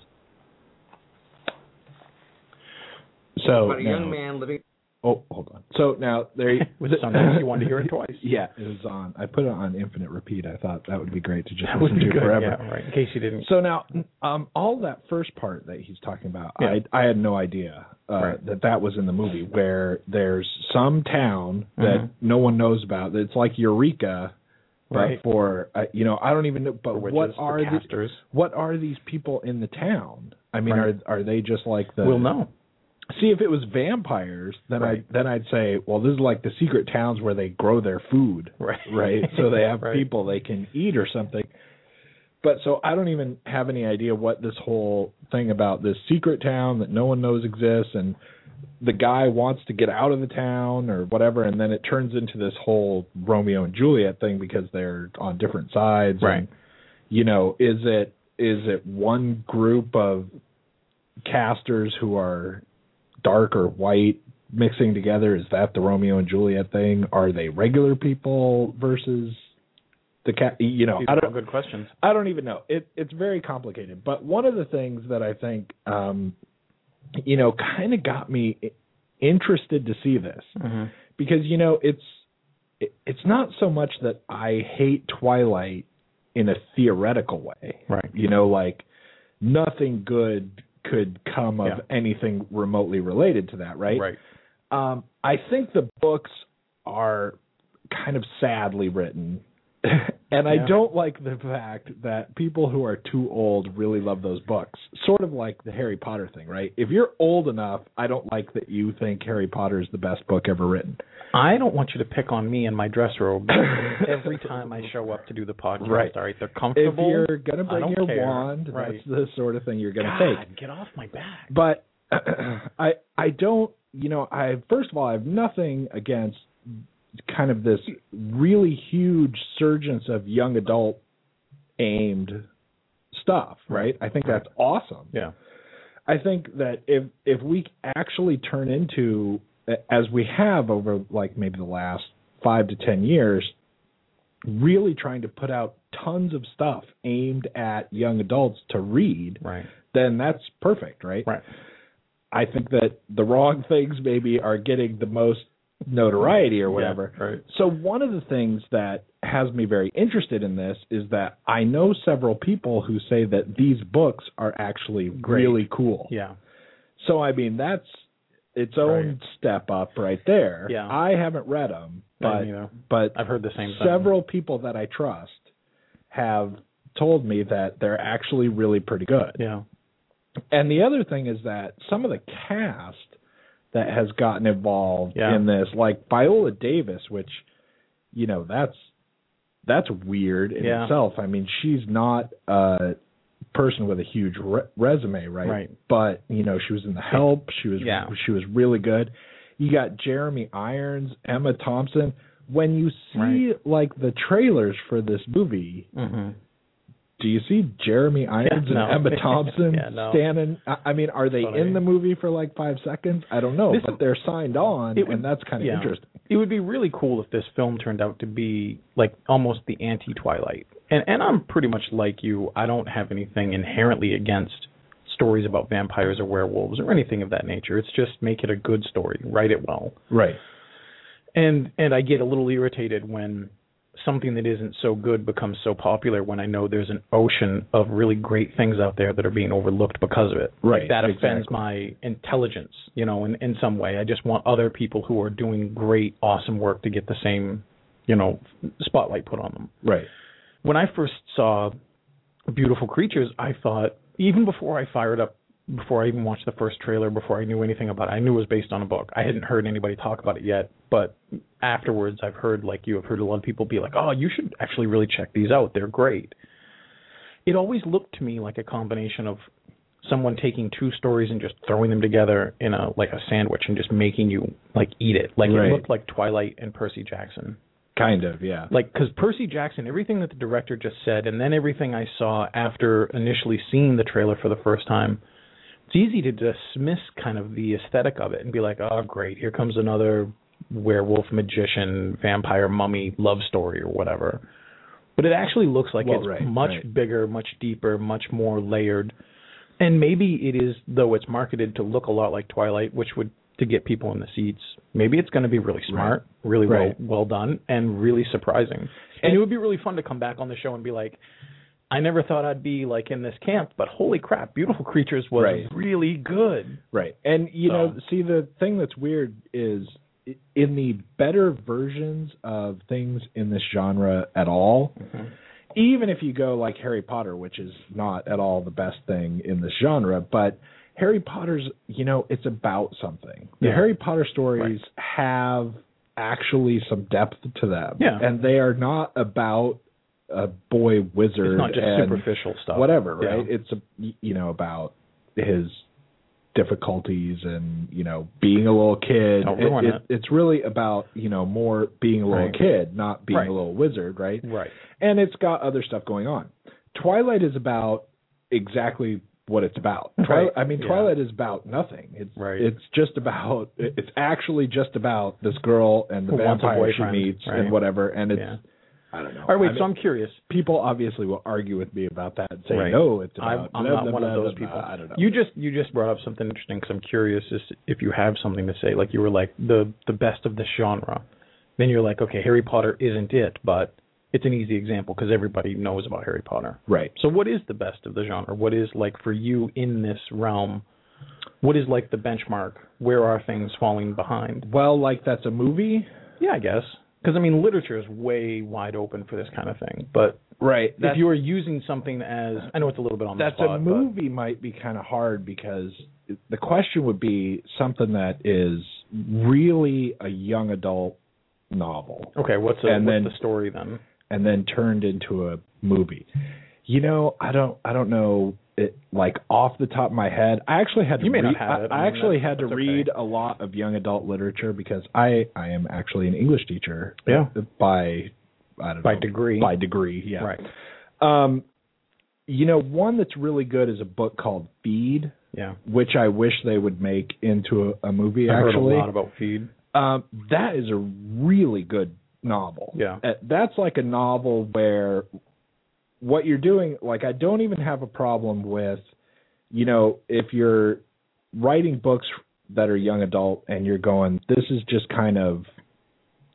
So But a now, young man living Oh, hold on. So now there Was it sometimes you wanted to hear it twice? Yeah, it was on. I put it on infinite repeat. I thought that would be great to just That listen to good. forever. Yeah, right. In case you didn't. So now, um, all that first part that he's talking about, Yeah. I I had no idea uh, Right. that that was in the movie. Where there's some town that Mhm. no one knows about. It's like Eureka, but Right. for uh, you know, I don't even know. But witches, what are the, what are these people in the town? I mean, Right. are are they just like the? we'll know. See, if it was vampires, then Right. I then I'd say, well, this is like the secret towns where they grow their food Right. right? So they have Right. people they can eat or something. But so I don't even have any idea what this whole thing about this secret town that no one knows exists and the guy wants to get out of the town or whatever and then it turns into this whole Romeo and Juliet thing because they're on different sides Right. and you know, is it is it one group of casters who are dark or white mixing together? Is that the Romeo and Juliet thing? Are they regular people versus the cat. You know, I don't. good questions. I don't even know. It it's very complicated. But one of the things that I think, um, you know, kind of got me interested to see this Mm-hmm. because you know it's it, it's not so much that I hate Twilight in a theoretical way. Right. You know, like nothing good could come of Yeah. anything remotely related to that, right? Right. Um, I think the books are kind of sadly written. and I don't like the fact that people who are too old really love those books. Sort of like the Harry Potter thing, right? If you're old enough, I don't like that you think Harry Potter is the best book ever written. I don't want you to pick on me and my dress robe every time I show up to do the podcast. Right. All right, they're comfortable. If you're gonna bring your care. wand, Right. that's the sort of thing you're gonna God, take. get off my back. But I I don't you know I first of all I have nothing against kind of this really huge surgence of young adult aimed stuff, right? I think that's awesome. Yeah. I think that if if we actually turn into as we have over like maybe the last 5 to 10 years really trying to put out tons of stuff aimed at young adults to read, Right. then that's perfect, right? Right. I think that the wrong things maybe are getting the most notoriety or whatever. Yeah, right. So one of the things that has me very interested in this is that I know several people who say that these books are actually Great. really cool. Yeah. So I mean that's its own Right. step up right there. Yeah. I haven't read them, but but I've heard the same thing. several people that I trust have told me that they're actually really pretty good. Yeah. And the other thing is that some of the cast that has gotten involved Yeah. in this, like Viola Davis, which you know that's that's weird in Yeah. itself. I mean, she's not a person with a huge re- resume, right? Right. But you know, she was in The Help. She was Yeah. she was really good. You got Jeremy Irons, Emma Thompson. When you see like the trailers for this movie, Mm-hmm. Do you see Jeremy Irons no. and Emma Thompson Yeah, no. standing? I mean, are they I in the movie for like five seconds? I don't know, This- but they're signed on, would- and that's kind of yeah. interesting. It would be really cool if this film turned out to be like almost the anti Twilight. And and I'm pretty much like you. I don't have anything inherently against stories about vampires or werewolves or anything of that nature. It's just make it a good story, write it well. Right. And and I get a little irritated when something that isn't so good becomes so popular when I know there's an ocean of really great things out there that are being overlooked because of it. Right, Like, that offends exactly. my intelligence, you know, in in some way. I just want other people who are doing great, awesome work to get the same, you know, spotlight put on them. Right. When I first saw Beautiful Creatures, I thought even before I fired up before I even watched the first trailer, before I knew anything about it, I knew it was based on a book. I hadn't heard anybody talk about it yet, but afterwards I've heard like you have heard a lot of people be like, "Oh, you should actually really check these out. They're great." It always looked to me like a combination of someone taking two stories and just throwing them together in a like a sandwich and just making you like eat it. Like Right. it looked like Twilight and Percy Jackson Kind of. Yeah. like because Percy Jackson, everything that the director just said, and then everything I saw after initially seeing the trailer for the first time, it's easy to dismiss kind of the aesthetic of it and be like, oh, great, here comes another werewolf, magician, vampire, mummy love story or whatever. But it actually looks like Well, it's right, much right. bigger, much deeper, much more layered. And maybe it is, though it's marketed to look a lot like Twilight, which would to get people in the seats. Maybe it's going to be really smart, really Right. well well done, and really surprising. And it would be really fun to come back on the show and be like, I never thought I'd be like in this camp, but holy crap, Beautiful Creatures was Right. really good. Right. And you know, see the thing that's weird is in the better versions of things in this genre at all, mm-hmm. even if you go like Harry Potter, which is not at all the best thing in this genre, but Harry Potter's, you know, it's about something. The Yeah. Harry Potter stories have actually some depth to them. Yeah. And they are not about a boy wizard It's not just superficial stuff. whatever, Yeah. right? It's a, you know about his difficulties and you know being a little kid. Don't ruin it. It's really about you know more being a little Right. kid, not being Right. a little wizard, right? Right. And it's got other stuff going on. Twilight is about exactly what it's about. Right. Twilight, I mean, Yeah. Twilight is about nothing. It's Right. it's just about it's actually just about this girl and the Who vampire she meets right. and whatever. And it's Yeah. I don't know. All right, wait. I so mean, I'm curious. people obviously will argue with me about that and say Right. no, it's I'm, I'm blah, not one of those people. I don't know. You just you just brought up something interesting because I'm curious as if you have something to say. Like you were like the the best of this genre. Then you're like, okay, Harry Potter isn't it, but it's an easy example because everybody knows about Harry Potter. right. So what is the best of the genre? What is like for you in this realm? What is like the benchmark? Where are things falling behind? Well, like that's a movie, Yeah, I guess. Because I mean, literature is way wide open for this kind of thing. But right? if you are using something as, I know it's a little bit on the that's spot, a but- movie might be kind of hard because the question would be something that is really a young adult novel Okay, what's, a, And what's then- the story then? and then turned into a movie. You know, I don't I don't know it like off the top of my head. I actually had to You not read. I, I I actually had to okay. read a lot of young adult literature because I I am actually an English teacher. Yeah. By I don't By know degree. by degree, yeah. Right. Um you know, one that's really good is a book called Feed, Yeah. which I wish they would make into a, a movie I heard actually. a lot about feed. Um, that is a really good novel. Yeah. Uh, That's like a novel where what you're doing, like, I don't even have a problem with, you know, if you're writing books that are young adult and you're going, this is just kind of,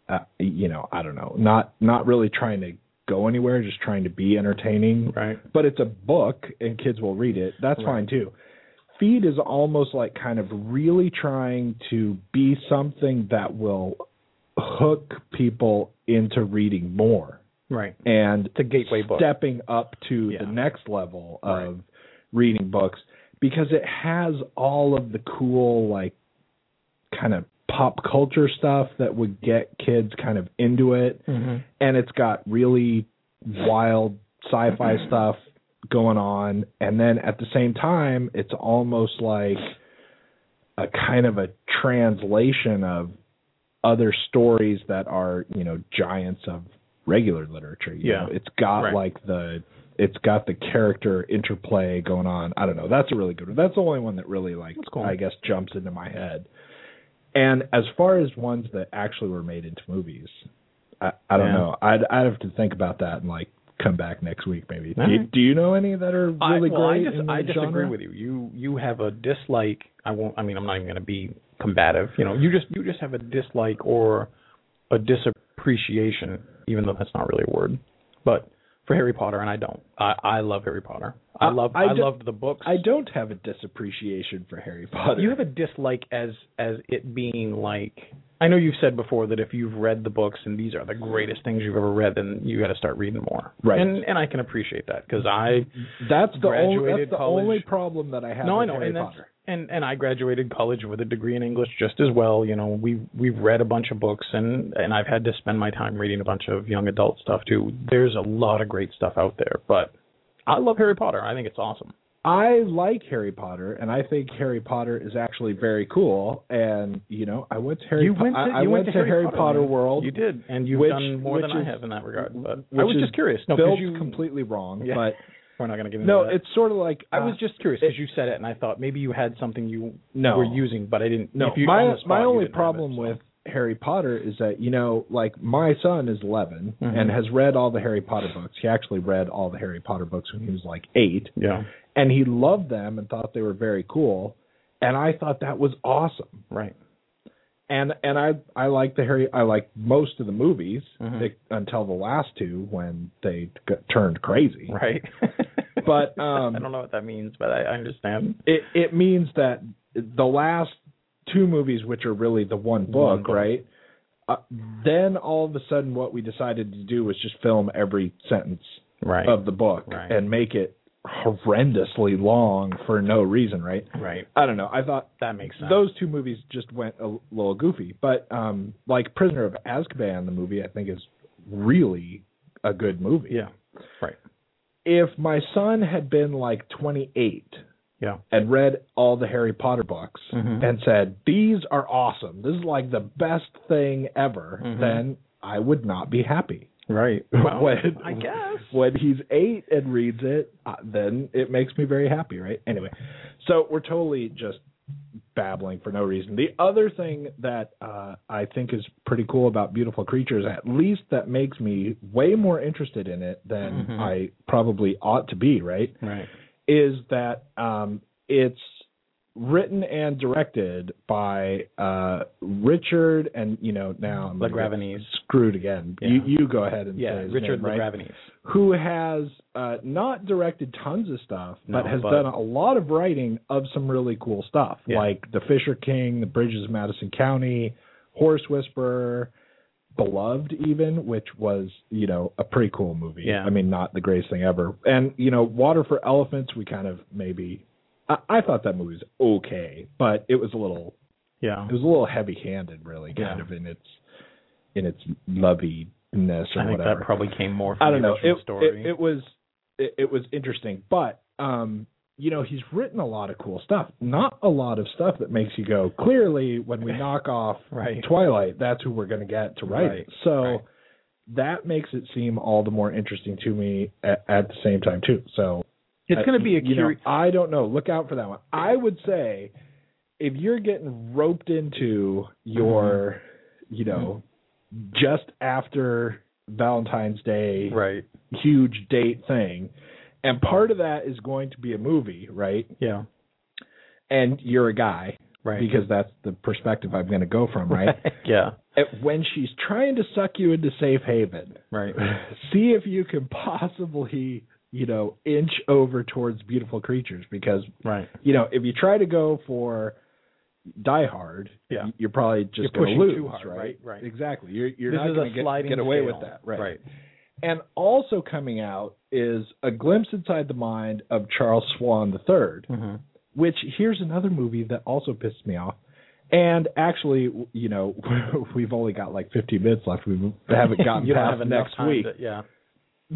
uh, you know, I don't know, not not really trying to go anywhere, just trying to be entertaining Right. but it's a book and kids will read it. That's Right. fine too. Feed is almost like kind of really trying to be something that will hook people into reading more Right. and It's a gateway book. stepping up to Yeah. the next level Right. of reading books because it has all of the cool like kind of pop culture stuff that would get kids kind of into it hmm and it's got really wild sci-fi stuff going on and then at the same time it's almost like a kind of a translation of other stories that are you know giants of regular literature you Yeah. know it's got Right. like the it's got the character interplay going on i don't know that's a really good one that's the only one that really like cool. i guess jumps into my head and as far as ones that actually were made into movies I, I don't Yeah. know. I'd I'd have to think about that and like come back next week maybe. Do you, do you know any that are I, really well, great? I, dis- I disagree genre? with you. You you have a dislike. I won't. I mean, I'm not even going to be combative. You know, you just you just have a dislike or a disappreciation, even though that's not really a word. But for Harry Potter, and I don't. I I love Harry Potter. I I- love I I, loved the books. I don't have a disappreciation for Harry Potter. You have a dislike as as it being like I know you've said before that if you've read the books and these are the greatest things you've ever read, then you got to start reading more. Right. And and I can appreciate that because I that's the only that's the college- only problem that I have no I know Harry and that's Potter. And and I graduated college with a degree in English just as well. You know we we've read a bunch of books and and I've had to spend my time reading a bunch of young adult stuff too. There's a lot of great stuff out there, but I love Harry Potter. I think it's awesome. I like Harry Potter, and I think Harry Potter is actually very cool. And you know, I went to Harry. you went to, I, I you went, went to Harry, Potter, Potter. World. You did, and you've which- done more than I have in that regard. But I was just curious. No, Built you completely wrong, Yeah. but we're not going to get into no, that. it's sort of like I was uh, just curious because you said it, and I thought maybe you had something you No. were using, but I didn't. No, if you, my on spot, my only problem it, so. with Harry Potter is that you know, like my son is 11 Mhm. and has read all the Harry Potter books. He actually read all the Harry Potter books when he was like eight, yeah, and he loved them and thought they were very cool. And I thought that was awesome. right. And and I I like the Harry I like most of the movies Mhm. ex- until the last two when they got, turned crazy. Right. But, um, I don't know what that means, but I, I understand. it it means that the last two movies, which are really the one book, One book. right? Uh, then all of a sudden, what we decided to do was just film every sentence Right. of the book Right. and make it horrendously long for no reason, right? right. I don't know. I thought That makes sense. those two movies just went a little goofy, but um, like Prisoner of Azkaban, the movie, I think is really a good movie. Yeah. Right. If my son had been like 28 Yeah. and read all the Harry Potter books Mhm. and said, These are awesome. This is like the best thing ever, Mhm. then I would not be happy. Right. Well, when, I guess. When he's eight and reads it, uh, then it makes me very happy, right? Anyway, so we're totally just babbling for no reason. The other thing that uh, I think is pretty cool about Beautiful Creatures, at least that makes me way more interested in it than Mhm. I probably ought to be, right? Right. Is that um, it's written and directed by uh, Richard, and you know now I'm LaGravenese. Screwed again. Yeah. You you go ahead and Yeah, Richard name, right? Who has uh, not directed tons of stuff, but No, has but- done a lot of writing of some really cool stuff, Yeah. like The Fisher King, The Bridges of Madison County, Horse Whisperer, Beloved, even, which was you know a pretty cool movie. Yeah. I mean, not the greatest thing ever, and you know, Water for Elephants, we kind of maybe. I, I thought that movie was okay, but it was a little Yeah. it was a little heavy-handed, really, kind Yeah. of in its in its loviness or I think whatever. that probably came more from I don't the know. It, story. it it was it, it was interesting, but um, you know, he's written a lot of cool stuff. Not a lot of stuff that makes you go. Clearly, when we knock off Right. Twilight, that's who we're going to get to write Right, it. So right. that makes it seem all the more interesting to me at, at the same time too. So it's uh, going to be a you know. I don't know. Look out for that one. I would say if you're getting roped into your, Mm-hmm. you know, just after Valentine's Day Right. huge date thing, and part of that is going to be a movie, right? Yeah. And you're a guy, Right. because that's the perspective I'm going to go from, right? yeah. When she's trying to suck you into safe haven, Right. see if you can possibly, you know, inch over towards beautiful creatures because Right. you know, if you try to go for Die Hard, Yeah. you're probably just going to lose, too hard, right? right, right. Exactly. You're you're this not going to get, away with that, right? Right. And also coming out is a glimpse inside the mind of Charles Swan III, hmm which here's another movie that also pissed me off. And actually, you know, we've only got like 15 minutes left. We haven't gotten you past have next week. To, yeah.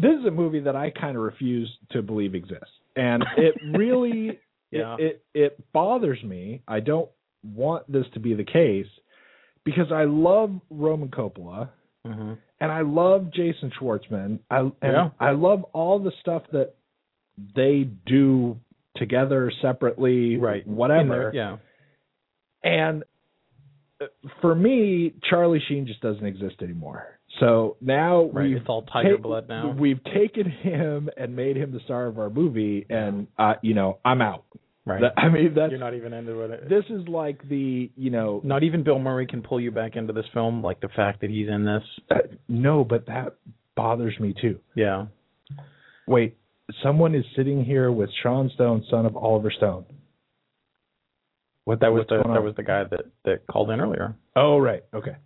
This is a movie that I kind of refuse to believe exists, and it really Yeah. it, it it bothers me. I don't want this to be the case because I love Roman Coppola hmm and I love Jason Schwartzman. I and Yeah. I love all the stuff that they do together, separately, Right. Whatever. Yeah. And uh, for me, Charlie Sheen just doesn't exist anymore. So now Right. we've It's all tiger ta- blood now. We've taken him and made him the star of our movie, and uh, you know I'm out. Right. That- I mean that's You're not even into it. this is like the you know Not even Bill Murray can pull you back into this film, like the fact that he's in this. uh, no, but that bothers me too. Yeah. Wait, someone is sitting here with Sean Stone, son of Oliver Stone. What That was the that on? was the guy that that called in earlier. Oh right, okay.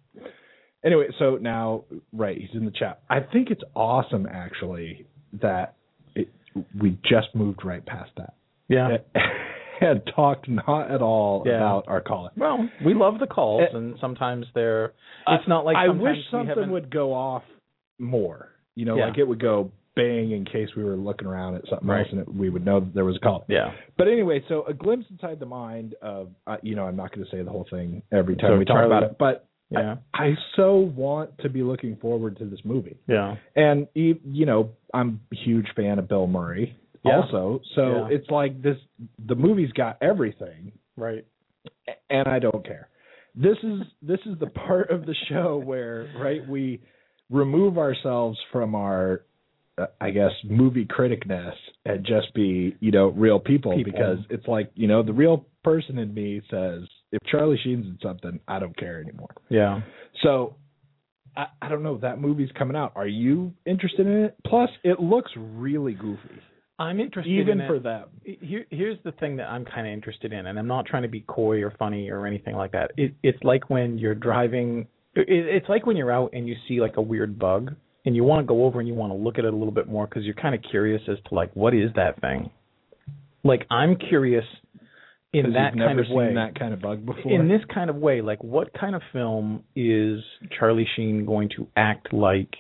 Anyway, so now right, he's in the chat. I think it's awesome actually that it, we just moved right past that Yeah. had talked not at all Yeah. about our caller. Well, we love the calls, Uh, and sometimes they're. It's not like I wish something would go off more. You know, Yeah. like it would go bang in case we were looking around at something Right. else and it, we would know that there was a call. Yeah. But anyway, so a glimpse inside the mind of, uh, you know, I'm not going to say the whole thing every time So we talk about it, but Yeah. I so want to be looking forward to this movie. Yeah. And you know, I'm a huge fan of Bill Murray Yeah. also. So Yeah. it's like this the movie's got everything Right. and I don't care. This is this is the part of the show where right we remove ourselves from our Uh, I guess movie criticness and just be you know real people, People. because it's like you know the real person in me says if Charlie Sheen's in something I don't care anymore. Yeah. So I, I don't know that movie's coming out. Are you interested in it? Plus, it looks really goofy, I'm interested even in for them. Here, here's the thing that I'm kind of interested in, and I'm not trying to be coy or funny or anything like that. It, it's like when you're driving. It, it's like when you're out and you see like a weird bug, and you want to go over and you want to look at it a little bit more because you're kind of curious as to like what is that thing. Like I'm curious in that kind of seen way. that kind of bug before. in this kind of way, like what kind of film is Charlie Sheen going to act like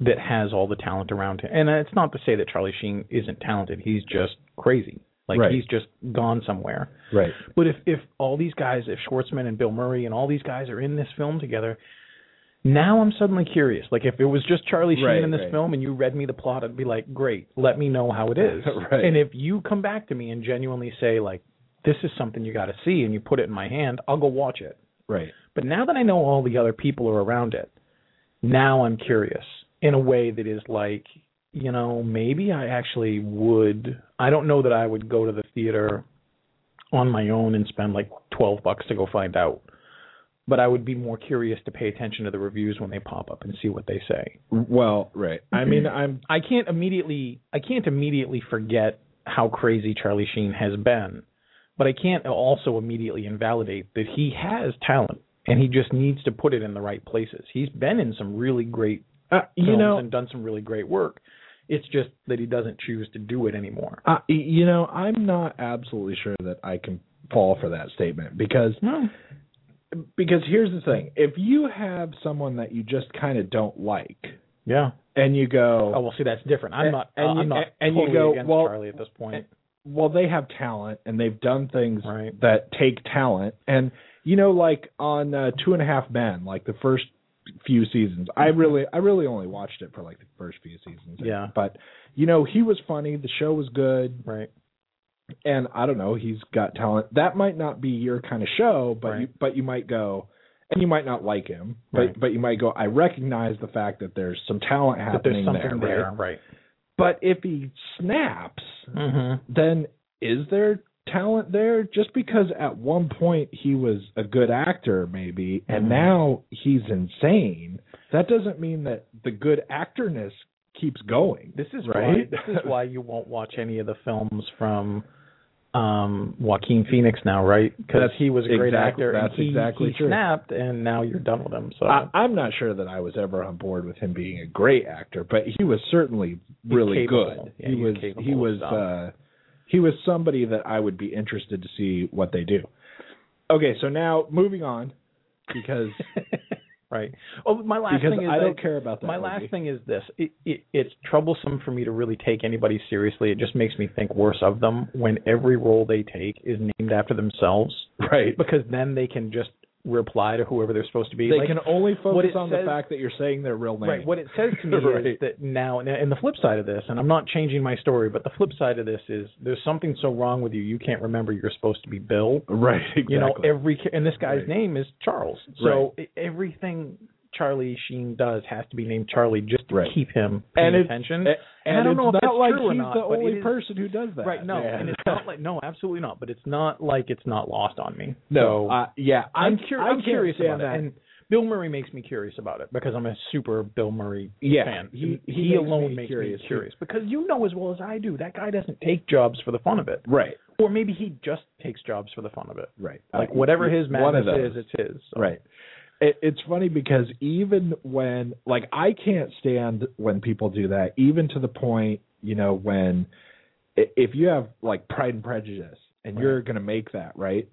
that has all the talent around him? And it's not to say that Charlie Sheen isn't talented; he's just crazy. Like Right. he's just gone somewhere. right. But if if all these guys, if Schwartzman and Bill Murray and all these guys are in this film together, now I'm suddenly curious. Like if it was just Charlie Sheen Right, in this right. film and you read me the plot, I'd be like, great, let me know how it is. Right. And if you come back to me and genuinely say like, this is something you got to see, and you put it in my hand, I'll go watch it. Right. But now that I know all the other people are around it, now I'm curious in a way that is like, you know, maybe I actually would. I don't know that I would go to the theater on my own and spend like 12 bucks to go find out. But I would be more curious to pay attention to the reviews when they pop up and see what they say. Well, right. I mean, I'm I can't immediately I can't immediately forget how crazy Charlie Sheen has been, but I can't also immediately invalidate that he has talent and he just needs to put it in the right places. He's been in some really great uh, films you know and done some really great work. It's just that he doesn't choose to do it anymore. uh, you know I'm not absolutely sure that I can fall for that statement because No. Because here's the thing: if you have someone that you just kind of don't like, Yeah. and you go, Oh well, see that's different. I'm And- not. and uh, you- I'm not and you go, against well, Charlie at this point. well, they have talent and they've done things Right. that take talent. And you know, like on uh, Two and a Half Men, like the first few seasons, I really, I really only watched it for like the first few seasons. Yeah. But you know, he was funny. The show was good, Right. And I don't know, he's got talent. That might not be your kind of show, but Right. you, but you might go. And you might not like him, but Right. but you might go. I recognize the fact that there's some talent happening something there, there. right? Right. But if he snaps, Mm-hmm. then is there talent there? Just because at one point he was a good actor, maybe, and Mhm. now he's insane, that doesn't mean that the good actorness keeps going. This is right. why this is why you won't watch any of the films from um Joaquin Phoenix now, right? Because he was a great exactly- actor that's and he, exactly he true. snapped, and now you're done with him. So I, I'm not sure that I was ever on board with him being a great actor, but he was certainly really good. Yeah, he he's was he was uh he was somebody that I would be interested to see what they do. Okay, so now moving on because right. Oh, my last because thing is I don't care about that. My movie. last thing is this: it, it, it's troublesome for me to really take anybody seriously. It just makes me think worse of them when every role they take is named after themselves, right? because then they can just reply to whoever they're supposed to be. They Like, can only focus on says- the fact that you're saying their real name. Right. What it says to me Right. is that now, and the flip side of this, and I'm not changing my story, but the flip side of this is there's something so wrong with you, you can't remember you're supposed to be Bill. right. Exactly. You know, every and this guy's Right. name is Charles. So e- everything Charlie Sheen does has to be named Charlie just to Right. keep him paying and it's, attention. and, And I don't know if that's like true or he's not, the only it is- person who does that. right? No, man. and it's not like no, absolutely not. But it's not like it's not lost on me. no. So, uh, yeah, I'm, I- cur- I I'm curious stand about it, that. and Bill Murray makes me curious about it because I'm a super Bill Murray Yeah, fan. he- he, he makes alone me makes curious, me curious because you know as well as I do that guy doesn't take jobs for the fun of it, right, or maybe he just takes jobs for the fun of it. right. Like Uh, whatever his one madness is, it's his. So. Right. It, it's funny because even when, like, I can't stand when people do that, even to the point, you know, when if you have like Pride and Prejudice and you're going to make that, right?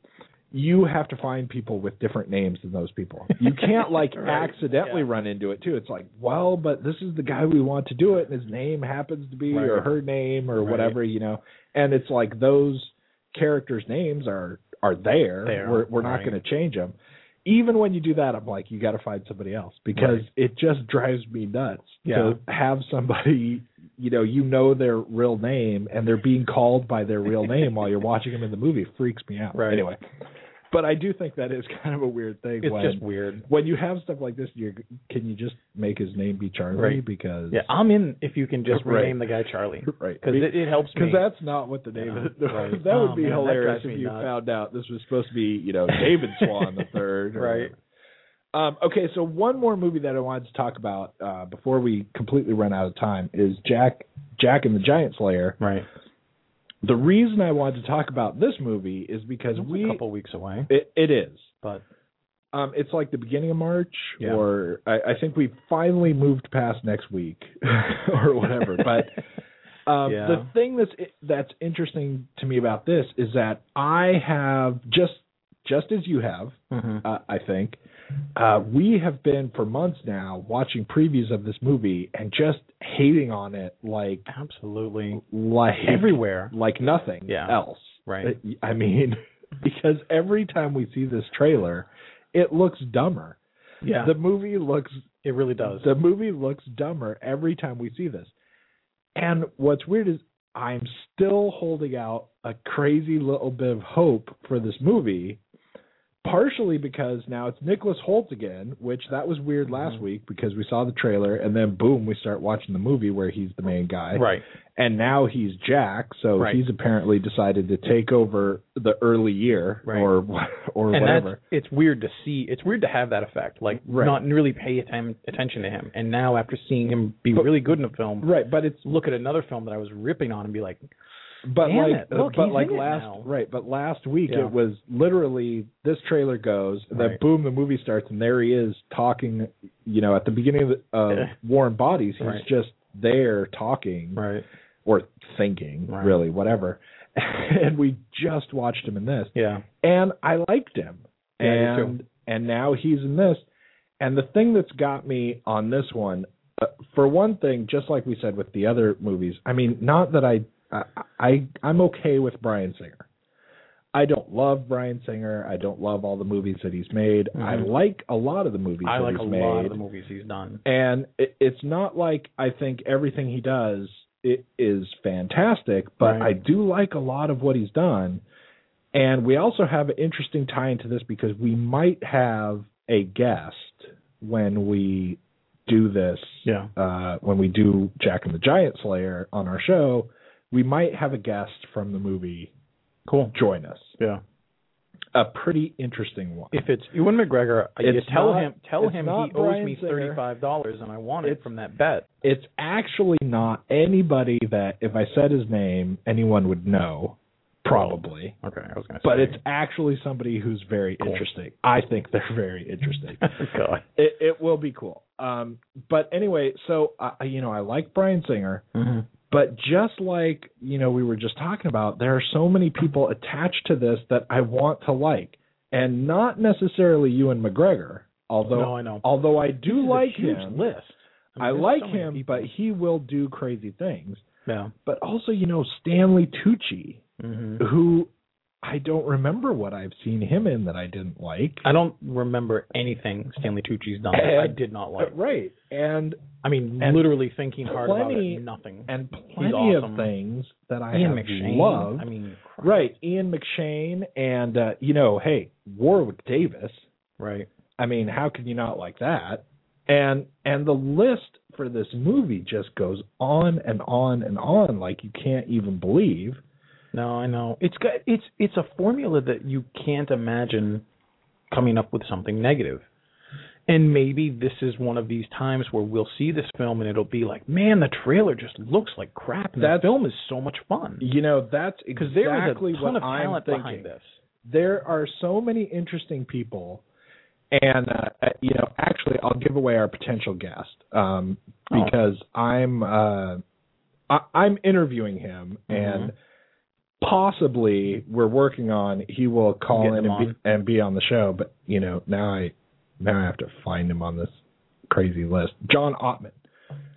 You have to find people with different names than those people. You can't like Right. accidentally Yeah. run into it too. It's like, well, but this is the guy we want to do it, and his name happens to be or her name or Right. whatever, you know. And it's like those characters' names are are there. There, we're we're not going to change them even when you do that, I'm like, you got to find somebody else because Right. it just drives me nuts Yeah. to have somebody, you know, you know their real name and they're being called by their real name while you're watching them in the movie. It freaks me out. Right. Anyway, but I do think that is kind of a weird thing. It's when, just weird. when you have stuff like this. You can you just make his name be Charlie Right. because Yeah, I'm in if you can just Right. rename the guy Charlie right because it, it helps because that's not what the name is. right. that would Oh, be man, hilarious if you nuts. found out this was supposed to be, you know, David Swan the third. Right. Um, okay, so one more movie that I wanted to talk about uh, before we completely run out of time is Jack Jack and the Giant Slayer. right. The reason I wanted to talk about this movie is because It's we a couple weeks away, it, it is. but Um, it's like the beginning of March, Yeah. or I, I think we finally moved past next week, or whatever. But um, Yeah. the thing that's that's interesting to me about this is that I have just just as you have, Mhm. uh, I think, uh, we have been for months now watching previews of this movie and just hating on it like absolutely like everywhere. like nothing Yeah. else. Right. I mean, because every time we see this trailer, it looks dumber. Yeah, The movie looks it really does. the movie looks dumber every time we see this. And what's weird is I'm still holding out a crazy little bit of hope for this movie. Partially because now it's Nicholas Hoult again, which that was weird last Mhm. week because we saw the trailer and then boom, we start watching the movie where he's the main guy Right. and now he's Jack, so Right. he's apparently decided to take over the early year Right. or or and whatever. it's weird to see. It's weird to have that effect, like Right. not really pay atten- attention to him. And now after seeing him be But- really good in a film, Right, but it's look at another film that I was ripping on and be like, but Damn like it, look, but like last now. right, but last week Yeah. it was literally this trailer goes, and then boom, the movie starts, and there he is talking. You know, at the beginning of, the, of Warm Bodies, he's Right. just there talking right, or thinking, Right. really, whatever. and we just watched him in this. yeah, and I liked him. Yeah, and and now he's in this. And the thing that's got me on this one, uh, for one thing, just like we said with the other movies, I mean, not that I I, I I'm okay with Bryan Singer. I don't love Bryan Singer. I don't love all the movies that he's made. I Mhm. like a lot of the movies I like he's a made. lot of the movies he's done. And it, it's not like I think everything he does it is fantastic, but Right. I do like a lot of what he's done. And we also have an interesting tie into this because we might have a guest when we do this. Yeah, Uh, when we do Jack and the Giant Slayer on our show, we might have a guest from the movie cool. join us. Yeah, A pretty interesting one. if it's Ewan McGregor, you It's tell not- him tell him he owes me thirty five dollars, and I want it from that bet. it's actually not anybody that if I said his name, anyone would know, probably. Okay, I was gonna say, But it's actually somebody who's very Cool. interesting. I think they're very interesting. God. it, it will be cool. Um, but anyway, so uh, you know, I like Bryan Singer, Mm-hmm. But just like you know, we were just talking about, there are so many people attached to this that I want to like, and not necessarily Ewan McGregor. Although, no, I know. although I do like huge him, list. I mean, there's like so him, people. but he will do crazy things. yeah. But also, you know, Stanley Tucci, Mm-hmm. who I don't remember what I've seen him in that I didn't like. I don't remember anything Stanley Tucci's done that I did not like. right, and I mean, and literally thinking hard about plenty- it, nothing. and plenty awesome. of things that I Ian have McShane. loved. I mean, Christ. right, Ian McShane, and uh, you know, hey, Warwick Davis. right. I mean, how can you not like that? And and the list for this movie just goes on and on and on, like you can't even believe. No, I know. It's got it's it's a formula that you can't imagine coming up with something negative. And maybe this is one of these times where we'll see this film and it'll be like, man, the trailer just looks like crap. And the film is so much fun. You know, that's Because exactly there is a ton what I'm thinking. this. there are so many interesting people and uh, you know actually i'll give away our potential guest um Oh. because i'm uh I, i'm interviewing him Mm-hmm. and possibly we're working on he will call in and be, on. and be on the show but you know now i now i have to find him on this crazy list john ottman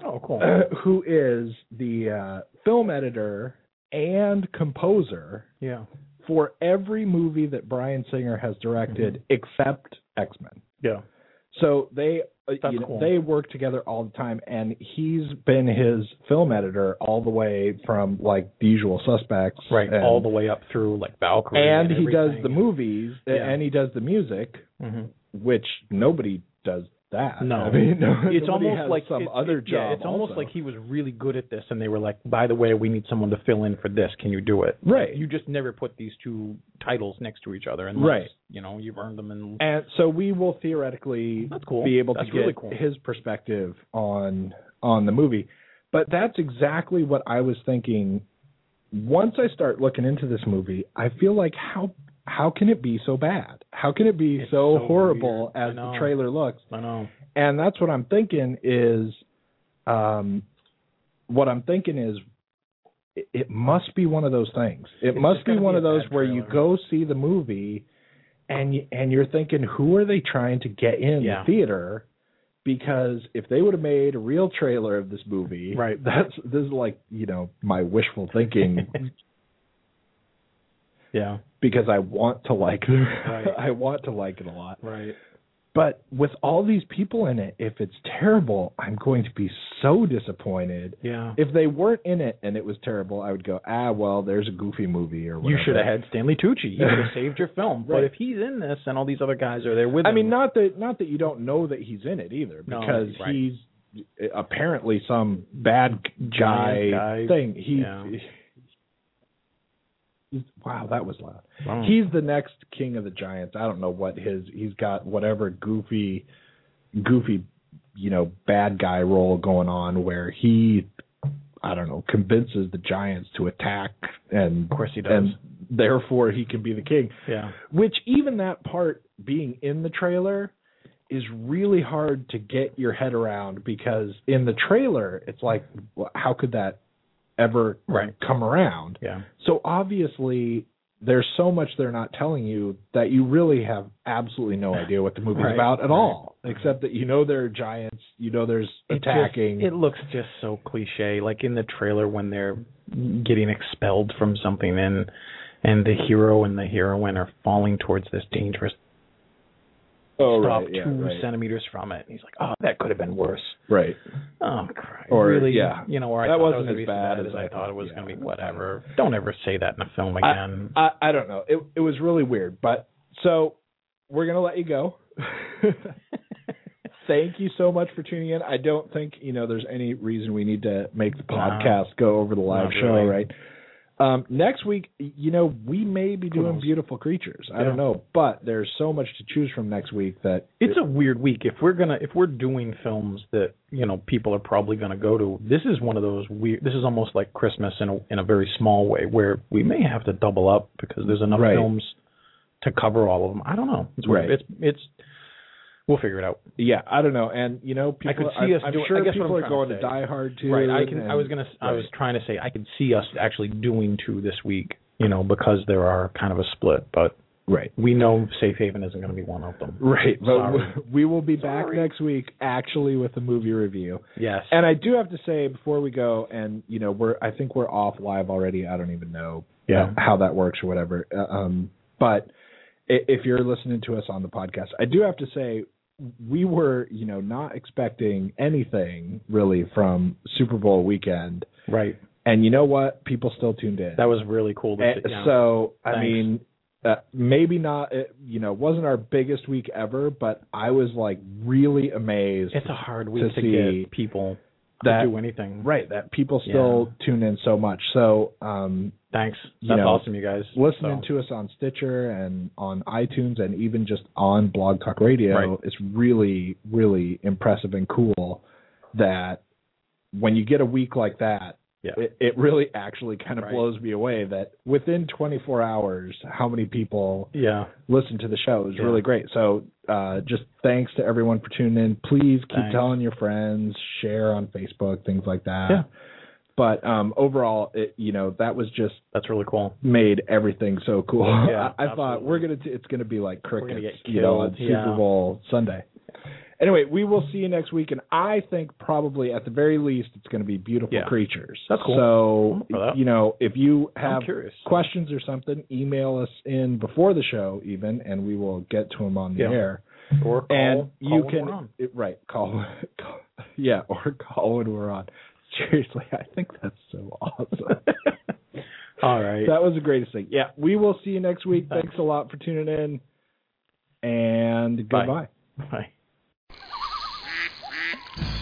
Oh, cool. uh, who is the uh film editor and composer yeah. for every movie that Bryan Singer has directed except X Men. Yeah. So they you know, cool. they work together all the time, and he's been his film editor all the way from like The Usual Suspects, Right. and, all the way up through like Valkyrie. and And, he does the movies Yeah. and he does the music, hmm which nobody does that. No, I mean, no, it's almost like some it- other it- job. Yeah, it's almost like he was really good at this, and they were like, "By the way, we need someone to fill in for this. Can you do it?" Right. You just never put these two titles next to each other, and Right. You know, you've earned them, and And so we will theoretically That's cool. be able That's to get really cool. his perspective on on the movie. But that's exactly what I was thinking. Once I start looking into this movie, I feel like how how can it be so bad? How can it be so, so horrible weird. As the trailer looks? I know. And that's what I'm thinking is um what I'm thinking is it, it must be one of those things. It It's must be one be of those where you go see the movie and you, and you're thinking who are they trying to get in Yeah. the theater because if they would have made a real trailer of this movie Right. that's this is like you know my wishful thinking Yeah. Because I want to like it Right. I want to like it a lot Right. But with all these people in it, if it's terrible, I'm going to be so disappointed. Yeah. If they weren't in it and it was terrible, I would go, ah, well, there's a goofy movie or whatever. You should have had Stanley Tucci. You could have saved your film. But if he's in this and all these other guys are there with I him, mean, not that not that you don't know that he's in it either, No, because right. he's apparently some bad guy, guy. thing. He, Yeah. he's wow, that was loud. Wow. He's the next king of the giants. I don't know what his he's got whatever goofy goofy, you know, bad guy role going on where he I don't know, convinces the giants to attack and of course he does. and therefore he can be the king. yeah. Which even that part being in the trailer is really hard to get your head around because in the trailer it's like how could that ever Right. come around? Yeah. So obviously there's so much they're not telling you that you really have absolutely no idea what the movie's Right, about at right, all, except that you know there are giants, you know there's It just- attacking. it looks just so cliche. Like in the trailer when they're getting expelled from something and and the hero and the heroine are falling towards this dangerous oh stuff right, yeah, two right, centimeters from it. And he's like, Oh, that could have been worse. right. Oh Christ. Or, really yeah. you know, or I That thought wasn't it was as be bad bad as as I I thought it was thought, gonna be whatever. Don't ever say that in a film again. I, I don't know. It it was really weird, but so we're gonna let you go. Thank you so much for tuning in. I don't think you know there's any reason we need to make the No. podcast go over the live show, really. right? Um, next week, you know, we may be doing beautiful creatures. I Yeah. don't know, but there's so much to choose from next week that it's a weird week. If we're gonna if we're doing films that you know people are probably gonna go to, this is one of those weird. This is almost like Christmas in a in a very small way, where we may have to double up because there's enough Right. films to cover all of them. I don't know. It's weird. Right. It's it's we'll figure it out. yeah, I don't know. And you know, people, I could see I, us I'm doing- I sure guess people I'm are going to to. Die Hard too. right. I can. I was gonna. I was trying to say I could see us actually doing two this week. You know, because there are kind of a split, but right. we know Safe Haven isn't going to be one of them. Right, but Sorry. we will be back Sorry. next week actually with a movie review. Yes. And I do have to say before we go, and you know, we're I think we're off live already. I don't even know Yeah. how that works or whatever. Uh, um, but if you're listening to us on the podcast, I do have to say we were, you know, not expecting anything really from Super Bowl weekend. right. And you know what? People still tuned in. That was really cool. To Uh, see, yeah. So I mean, uh, maybe not. It, you know, wasn't our biggest week ever, but I was like really amazed. It's a hard week to, see get people that- do anything. right that people still tune in so much. So um, Thanks. You That's know, awesome, you guys. listening So, to us on Stitcher and on iTunes and even just on Blog Talk Radio Right. is really really impressive and cool. That when you get a week like that. Yeah. It, it really actually kind of Right. blows me away that within 24 hours, how many people yeah. listen to the show is Yeah. really great. So uh, just thanks to everyone for tuning in. Please keep Thanks. telling your friends, share on Facebook, things like that. Yeah. But um, overall, it, you know, that was just That's really cool. made everything so cool. Yeah, I, I thought we're gonna t- it's gonna be like crickets, you know, on killed, Super yeah. Bowl Sunday. Anyway, we will see you next week, and I think probably at the very least it's going to be beautiful Yeah. creatures. That's cool. So I'm up for that. you know, if you have questions or something, email us in before the show even, and we will get to them on the Yeah. air. Or call, and call you when can we're on. it- right call, call, yeah, or call when we're on. Seriously, I think that's so awesome. All right. that was the greatest thing. Yeah, we will see you next week. Thanks. A lot for tuning in, and Bye. goodbye. Bye.